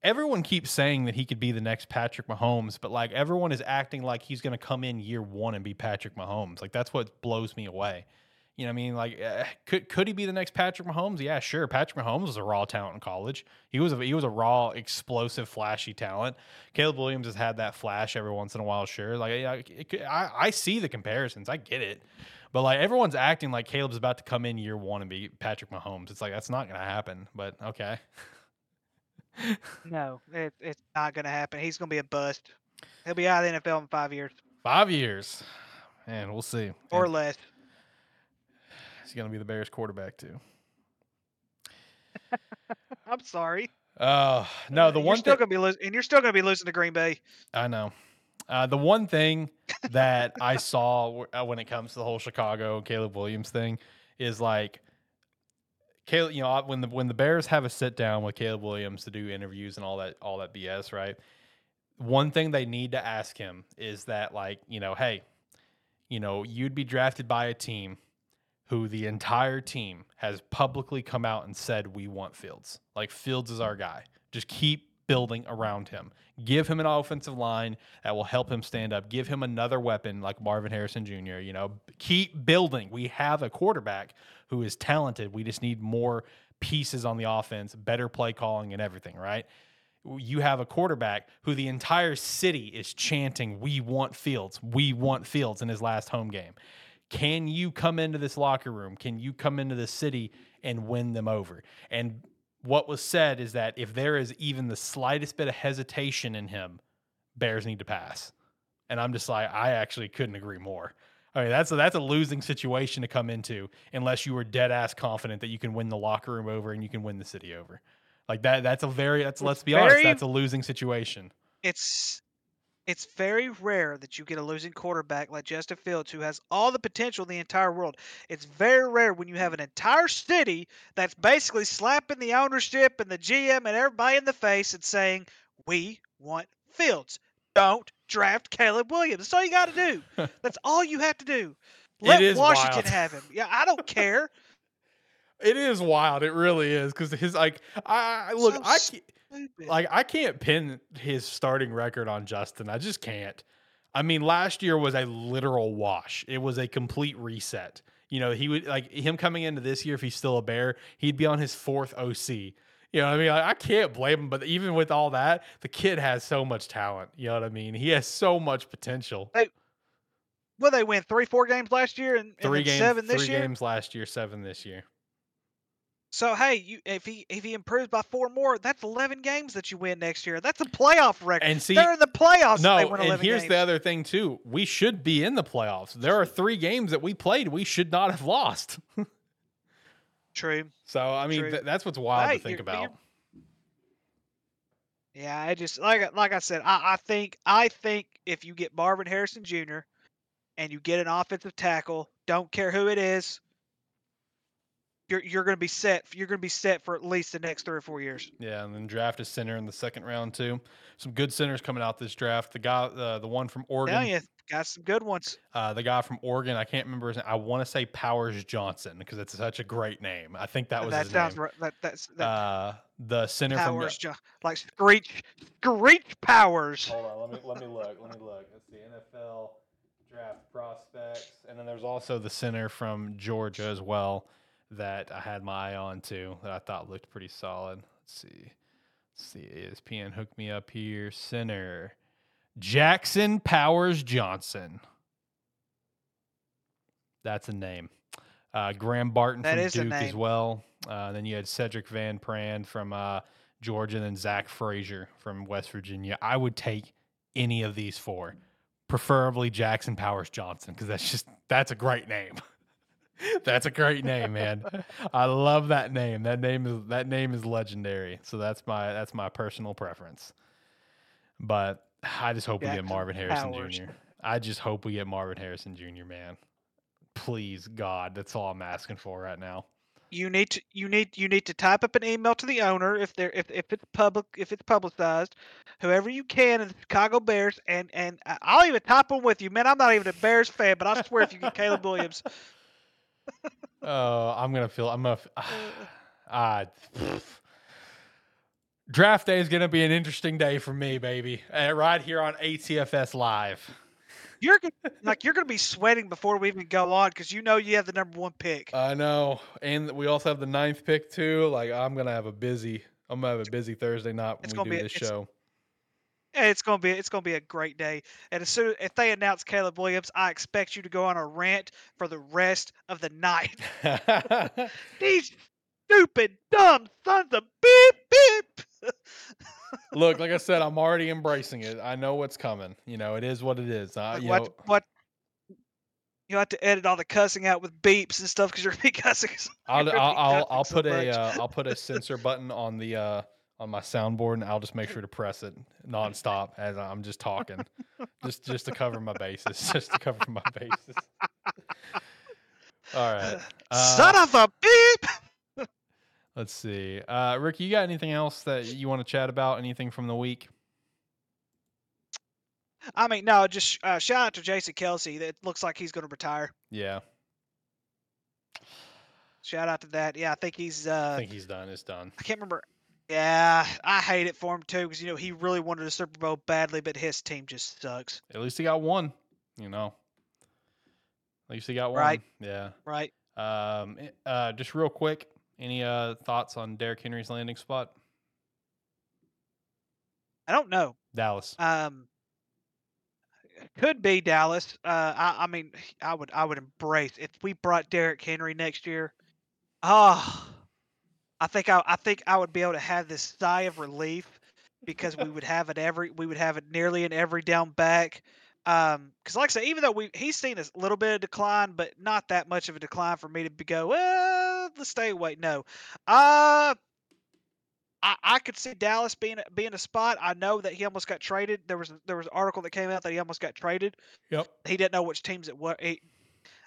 everyone keeps saying that he could be the next Patrick Mahomes, but like everyone is acting like he's going to come in year one and be Patrick Mahomes. Like that's what blows me away. You know what I mean? Like, uh, could could he be the next Patrick Mahomes? Yeah, sure. Patrick Mahomes was a raw talent in college. He was a, he was a raw, explosive, flashy talent. Caleb Williams has had that flash every once in a while. Sure, like yeah, it could- I I see the comparisons. I get it. But like everyone's acting like Caleb's about to come in year one and be Patrick Mahomes. It's like that's not going to happen. But okay, no, it, it's not going to happen. He's going to be a bust. He'll be out of the NFL in five years five years, and we'll see. or And less. he's going to be the Bears quarterback too. I'm sorry. Uh no, the you're one still thing going to be losing, and you're still going to be losing to Green Bay. I know. Uh, the one thing that I saw uh, when it comes to the whole Chicago Caleb Williams thing is like Caleb, you know, when the when the Bears have a sit down with Caleb Williams to do interviews and all that all that BS, right? One thing they need to ask him is that like, you know, hey, you know, you'd be drafted by a team who the entire team has publicly come out and said we want Fields. Like Fields is our guy. Just keep building around him. Give him an offensive line that will help him stand up. Give him another weapon like Marvin Harrison Jr. You know, keep building. We have a quarterback who is talented. We just need more pieces on the offense, better play calling and everything, right? You have a quarterback who the entire city is chanting, We want Fields. We want Fields in his last home game. Can you come into this locker room? Can you come into this city and win them over? And what was said is that if there is even the slightest bit of hesitation in him, Bears need to pass. And I'm just like, I actually couldn't agree more. I mean, that's a, that's a losing situation to come into unless you were dead ass confident that you can win the locker room over and you can win the city over. Like that, that's a very that's let's be honest, that's a losing situation. It's It's very rare that you get a losing quarterback like Justin Fields who has all the potential in the entire world. It's very rare when you have an entire city that's basically slapping the ownership and the GM and everybody in the face and saying, "We want Fields. Don't draft Caleb Williams." That's all you got to do. That's all you have to do. Let Washington wild. have him. Yeah, I don't care. It is wild. It really is because his like I I- look So I stupid. like I can't pin his starting record on Justin. I just can't. I mean, last year was a literal wash. It was a complete reset. You know, he would like him coming into this year. If he's still a bear, he'd be on his fourth OC. You know what I mean? Like, I can't blame him. But even with all that, the kid has so much talent. You know what I mean? He has so much potential. Well, they win three, four games last year and, Three games, seven this three year. games last year, seven this year. So hey, you if he if he improves by four more, that's eleven games that you win next year. That's a playoff record. And see- they're in the playoffs. No, win and here's games. the other thing too. We should be in the playoffs. There are three games that we played we should not have lost. True. So I mean, th- that's what's wild Hey, to think you're- but you're- about. Yeah, I just like like I said, I, I think I think if you get Marvin Harrison Jr. and you get an offensive tackle, don't care who it is, you're you're going to be set. You're going to be set for at least the next three or four years. Yeah, and then draft a center in the second round too. Some good centers coming out this draft. The guy, uh, the one from Oregon, you, got some good ones. uh, the guy from Oregon. I can't remember his name. I want to say Powers Johnson because it's such a great name. I think that was that his sounds name. right. That that's that Uh, the center powers, from. jo- like Screech Screech Powers. Hold on, let me let me look. Let me look. Let's see, NFL draft prospects, and then there's also the center from Georgia as well that I had my eye on too that I thought looked pretty solid. Let's see, let's see, ESPN hooked me up here. Center Jackson Powers Johnson. That's a name. Uh, Graham Barton That from Duke as well. Uh, then you had Sedrick Van Pran from uh, Georgia, and then Zach Frazier from West Virginia. I would take any of these four, preferably Jackson Powers Johnson, because that's just that's a great name. that's a great name, man. I love that name. That name is that name is legendary. So that's my that's my personal preference. But I just hope we get Marvin Harrison Powers. Jr. I just hope we get Marvin Harrison Jr. Man, please God, that's all I'm asking for right now. you need to you need you need to type up an email to the owner if they're if, if it's public if it's publicized whoever you can in the chicago bears and and I- i'll even type them with you man i'm not even a bears fan but i swear if you get caleb williams Oh, I'm gonna feel. I'm gonna. Ah, pff. draft day is gonna be an interesting day for me, baby. Uh, right here on ATFS Live. you're gonna like you're gonna be sweating before we even go on because you know you have the number one pick I know, and we also have the ninth pick too. Like I'm gonna have a busy. I'm gonna have a busy Thursday night when It's we do be- this show. It's gonna be it's gonna be a great day and as soon if they announce caleb williams i expect you to go on a rant for the rest of the night these stupid dumb sons of beep beep Look, like I said, I'm already embracing it. I know what's coming. You know, it is what it is. I, Like, you what know, what you have to edit all the cussing out with beeps and stuff because you're gonna be cussing. I'll I'll I'll, I'll so put a much. uh, I'll put a censor button on the uh, on my soundboard, and I'll just make sure to press it nonstop as I'm just talking, just just to cover my bases, just to cover my bases. All right, Son uh, of a beep! let's see, uh, Ricky, you got anything else that you want to chat about? Anything from the week? I mean, no, just uh, shout out to Jason Kelce. That looks like he's going to retire. Yeah, Shout out to that. Yeah, I think he's. Uh, I think he's done. It's done. I can't remember. Yeah, I hate it for him too because you know he really wanted a Super Bowl badly, but his team just sucks. At least he got one. You know, at least he got one. Right. Yeah. Right? Um, eh, uh, just real quick, any uh thoughts on Derrick Henry's landing spot? I don't know. Dallas. Um, could be Dallas. Uh, I, I mean, I would I would embrace if we brought Derrick Henry next year. Oh, I think I I think I would be able to have this sigh of relief because we would have it every we would have it nearly in every down back. Um, because like I said, even though we he's seen a little bit of decline, but not that much of a decline for me to be go. Well, let's stay away. No, uh, I, I could see Dallas being a- being a spot. I know that he almost got traded. There was there was an article that came out that he almost got traded. Yep. He didn't know which teams it was. He,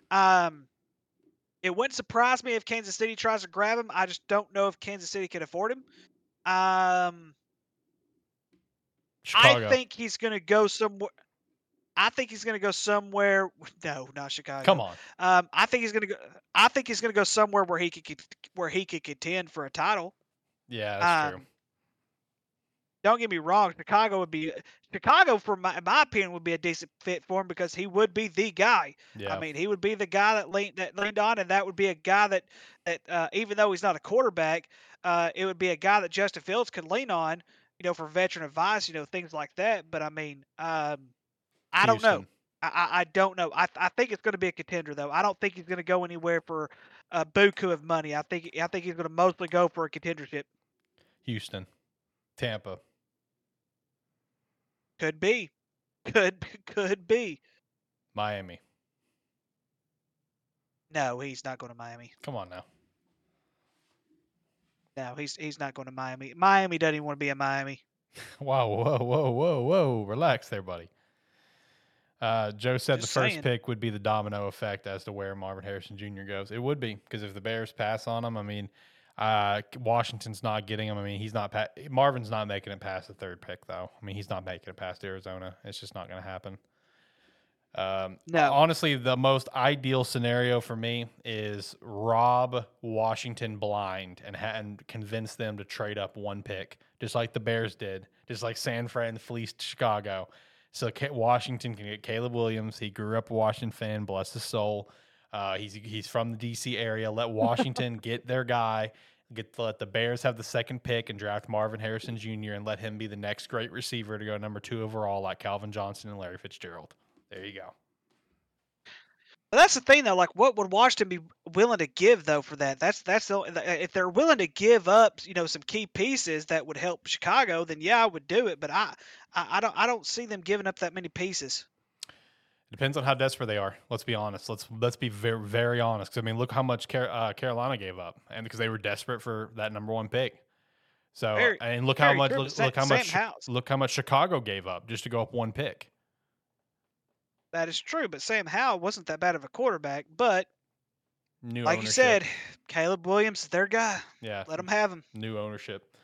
um, it wouldn't surprise me if Kansas City tries to grab him. I just don't know if Kansas City can afford him. Um, Chicago. I think he's going to go somewhere. I think he's going to go somewhere. No, not Chicago. Come on. Um, I think he's going to go. I think he's going to go somewhere where he could where he could contend for a title. Yeah, that's true. Don't get me wrong. Chicago would be Chicago, for my my opinion, would be a decent fit for him because he would be the guy. Yeah. I mean, he would be the guy that leaned that leaned on, and that would be a guy that that uh, even though he's not a quarterback, uh, it would be a guy that Justin Fields could lean on, you know, for veteran advice, you know, things like that. But I mean, um, I don't know. I, I, I don't know. I, I think it's going to be a contender though. I don't think he's going to go anywhere for a buku of money. I think I think he's going to mostly go for a contendership. Houston. Tampa. Could be, could could be. Miami. No, he's not going to Miami. Come on now. No, he's he's not going to Miami. Miami doesn't even want to be in Miami. Wow, whoa, whoa, whoa, whoa. Relax there, buddy. Uh, Joe said Just the first saying. pick would be the domino effect as to where Marvin Harrison Jr. goes. It would be because if the Bears pass on him, I mean, uh, Washington's not getting him. I mean, he's not. Pa- Marvin's not making it past the third pick, though. I mean, he's not making it past Arizona. It's just not going to happen. Um, No. honestly, the most ideal scenario for me is rob Washington blind and ha- and convince them to trade up one pick, just like the Bears did, just like San Fran fleeced Chicago. So Ca- Washington can get Caleb Williams. He grew up a Washington fan, bless his soul. Uh, he's he's from the DC area. Let Washington get their guy. Get let the Bears have the second pick and draft Marvin Harrison Jr. and let him be the next great receiver to go number two overall, like Calvin Johnson and Larry Fitzgerald. There you go. But that's the thing, though. Like, what would Washington be willing to give though for that? That's that's the the- if they're willing to give up, you know, some key pieces that would help Chicago, then yeah, I would do it. But I, I, I don't I don't see them giving up that many pieces. Depends on how desperate they are. Let's be honest. Let's let's be very very honest. I mean, look how much Car- uh, Carolina gave up, and because they were desperate for that number one pick. So Very- and look how much look, look how Sam much Howell's- look how much Chicago gave up just to go up one pick. That is true. But Sam Howell wasn't that bad of a quarterback. But New like you said, Caleb Williams their guy. yeah, Let them have him. new ownership.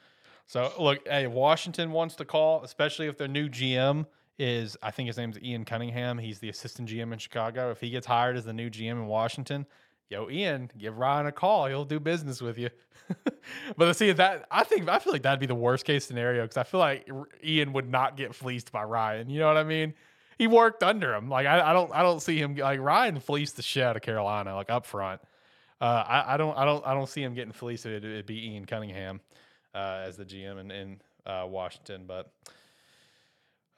So look, hey, Washington wants to call, especially if their new GM is, I think his name's Ian Cunningham. He's the assistant GM in Chicago. If he gets hired as the new GM in Washington, yo, Ian, give Ryan a call. He'll do business with you. but see that I think I feel like that'd be the worst case scenario because I feel like Ian would not get fleeced by Ryan. You know what I mean? He worked under him. Like I, I don't I don't see him like Ryan fleeced the shit out of Carolina like up front. Uh, I, I don't I don't I don't see him getting fleeced. It'd, it'd be Ian Cunningham uh, as the GM in, in uh, Washington. But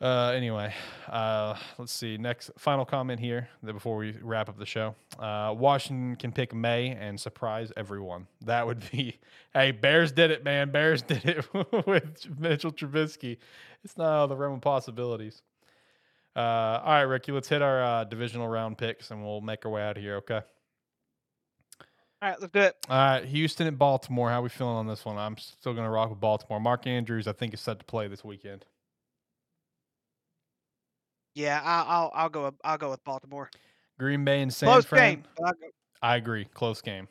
uh, anyway, uh, let's see. Next final comment here that before we wrap up the show. Uh, Washington can pick May and surprise everyone. That would be hey Bears did it, man. Bears did it with Mitchell Trubisky. It's not out of the realm of possibilities. Uh, all right, Ricky, let's hit our uh, divisional round picks and we'll make our way out of here. Okay. All right, let's do it. All right, Houston and Baltimore. How we feeling on this one? I'm still going to rock with Baltimore. Mark Andrews, I think, is set to play this weekend. Yeah, I, I'll I'll go. I'll go with Baltimore. Green Bay and San Close Fran. game. I agree. Close game.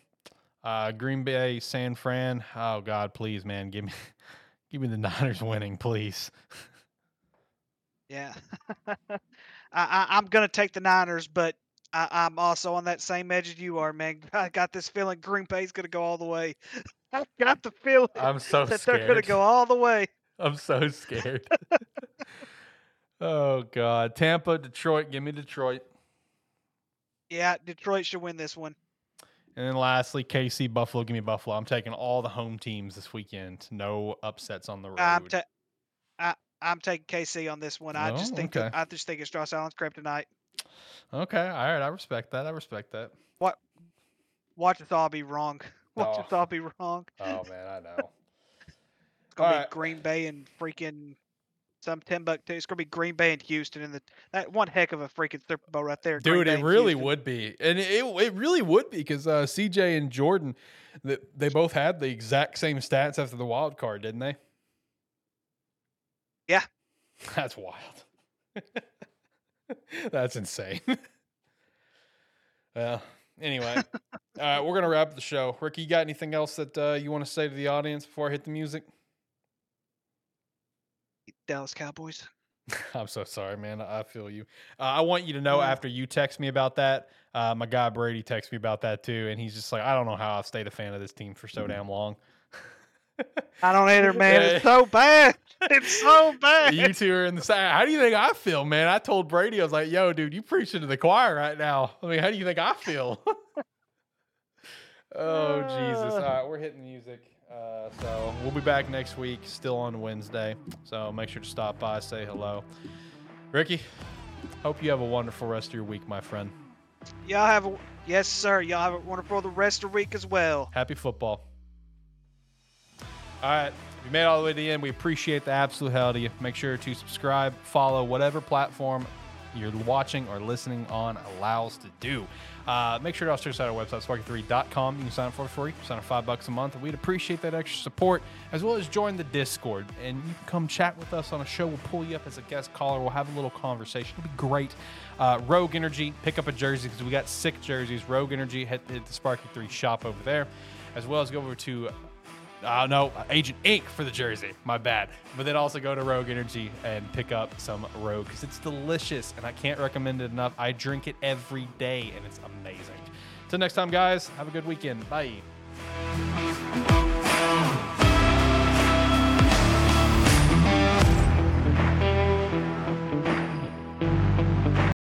Uh, Green Bay, San Fran. Oh God, please, man, give me, give me the Niners winning, please. Yeah, I, I, I'm gonna take the Niners, but I, I'm also on that same edge as you are, man. I got this feeling Green Bay's gonna go all the way. I got the feeling I'm so that scared. they're gonna go all the way. I'm so scared. Oh God, Tampa, Detroit. Give me Detroit. Yeah, Detroit should win this one. And then lastly, KC, Buffalo. Give me Buffalo. I'm taking all the home teams this weekend. No upsets on the road. I'm ta- I, I'm taking KC on this one. I just Oh, think okay. I just think it's Josh Allen's kryptonite. okay, all right. I respect that. I respect that. What? Watch us all be wrong. Watch Oh. us all be wrong. Oh man, I know. It's gonna All be right. Green Bay and freaking some Timbuktu. It's gonna be Green Bay and Houston, and the that one heck of a freaking Super Bowl right there. Dude, it really Houston. would be, and it it really would be because uh, CJ and Jordan, th- they both had the exact same stats after the wild card, didn't they? Yeah. that's wild. that's insane. well, anyway, all right, we're gonna wrap up the show. Ricky, you got anything else that uh, you want to say to the audience before I hit the music? Dallas Cowboys. I'm so sorry, man. I feel you. Uh, I want you to know Yeah. after you text me about that, uh, my guy Brady texted me about that too, and he's just like, I don't know how I've stayed a fan of this team for so damn long. I don't either, man. It's so bad. It's so bad. you two are in the same. How do you think I feel, man? I told Brady, I was like, "Yo, dude, you preaching to the choir right now." I mean, how do you think I feel? oh Jesus! All right, we're hitting music. Uh, so we'll be back next week, still on Wednesday. So make sure to stop by, say hello. Ricky, hope you have a wonderful rest of your week, my friend. Y'all have a yes, sir. Y'all have a wonderful the rest of the week as well. Happy football. All right. If you made it all the way to the end, we appreciate the absolute hell out of you. Make sure to subscribe, follow whatever platform you're watching or listening on allows to do. Uh, make sure to also check out our website, sparke3.com. You can sign up for free, sign up five bucks a month. We'd appreciate that extra support, as well as join the Discord. And you can come chat with us on a show. We'll pull you up as a guest caller. We'll have a little conversation. It'll be great. Uh, Rogue Energy, pick up a jersey because we got sick jerseys. Rogue Energy, hit, hit the SparkE3 shop over there, as well as go over to uh, no, Agent Ink for the jersey. My bad. But then also go to Rogue Energy and pick up some Rogue because it's delicious and I can't recommend it enough. I drink it every day and it's amazing. Till next time, guys, have a good weekend. Bye.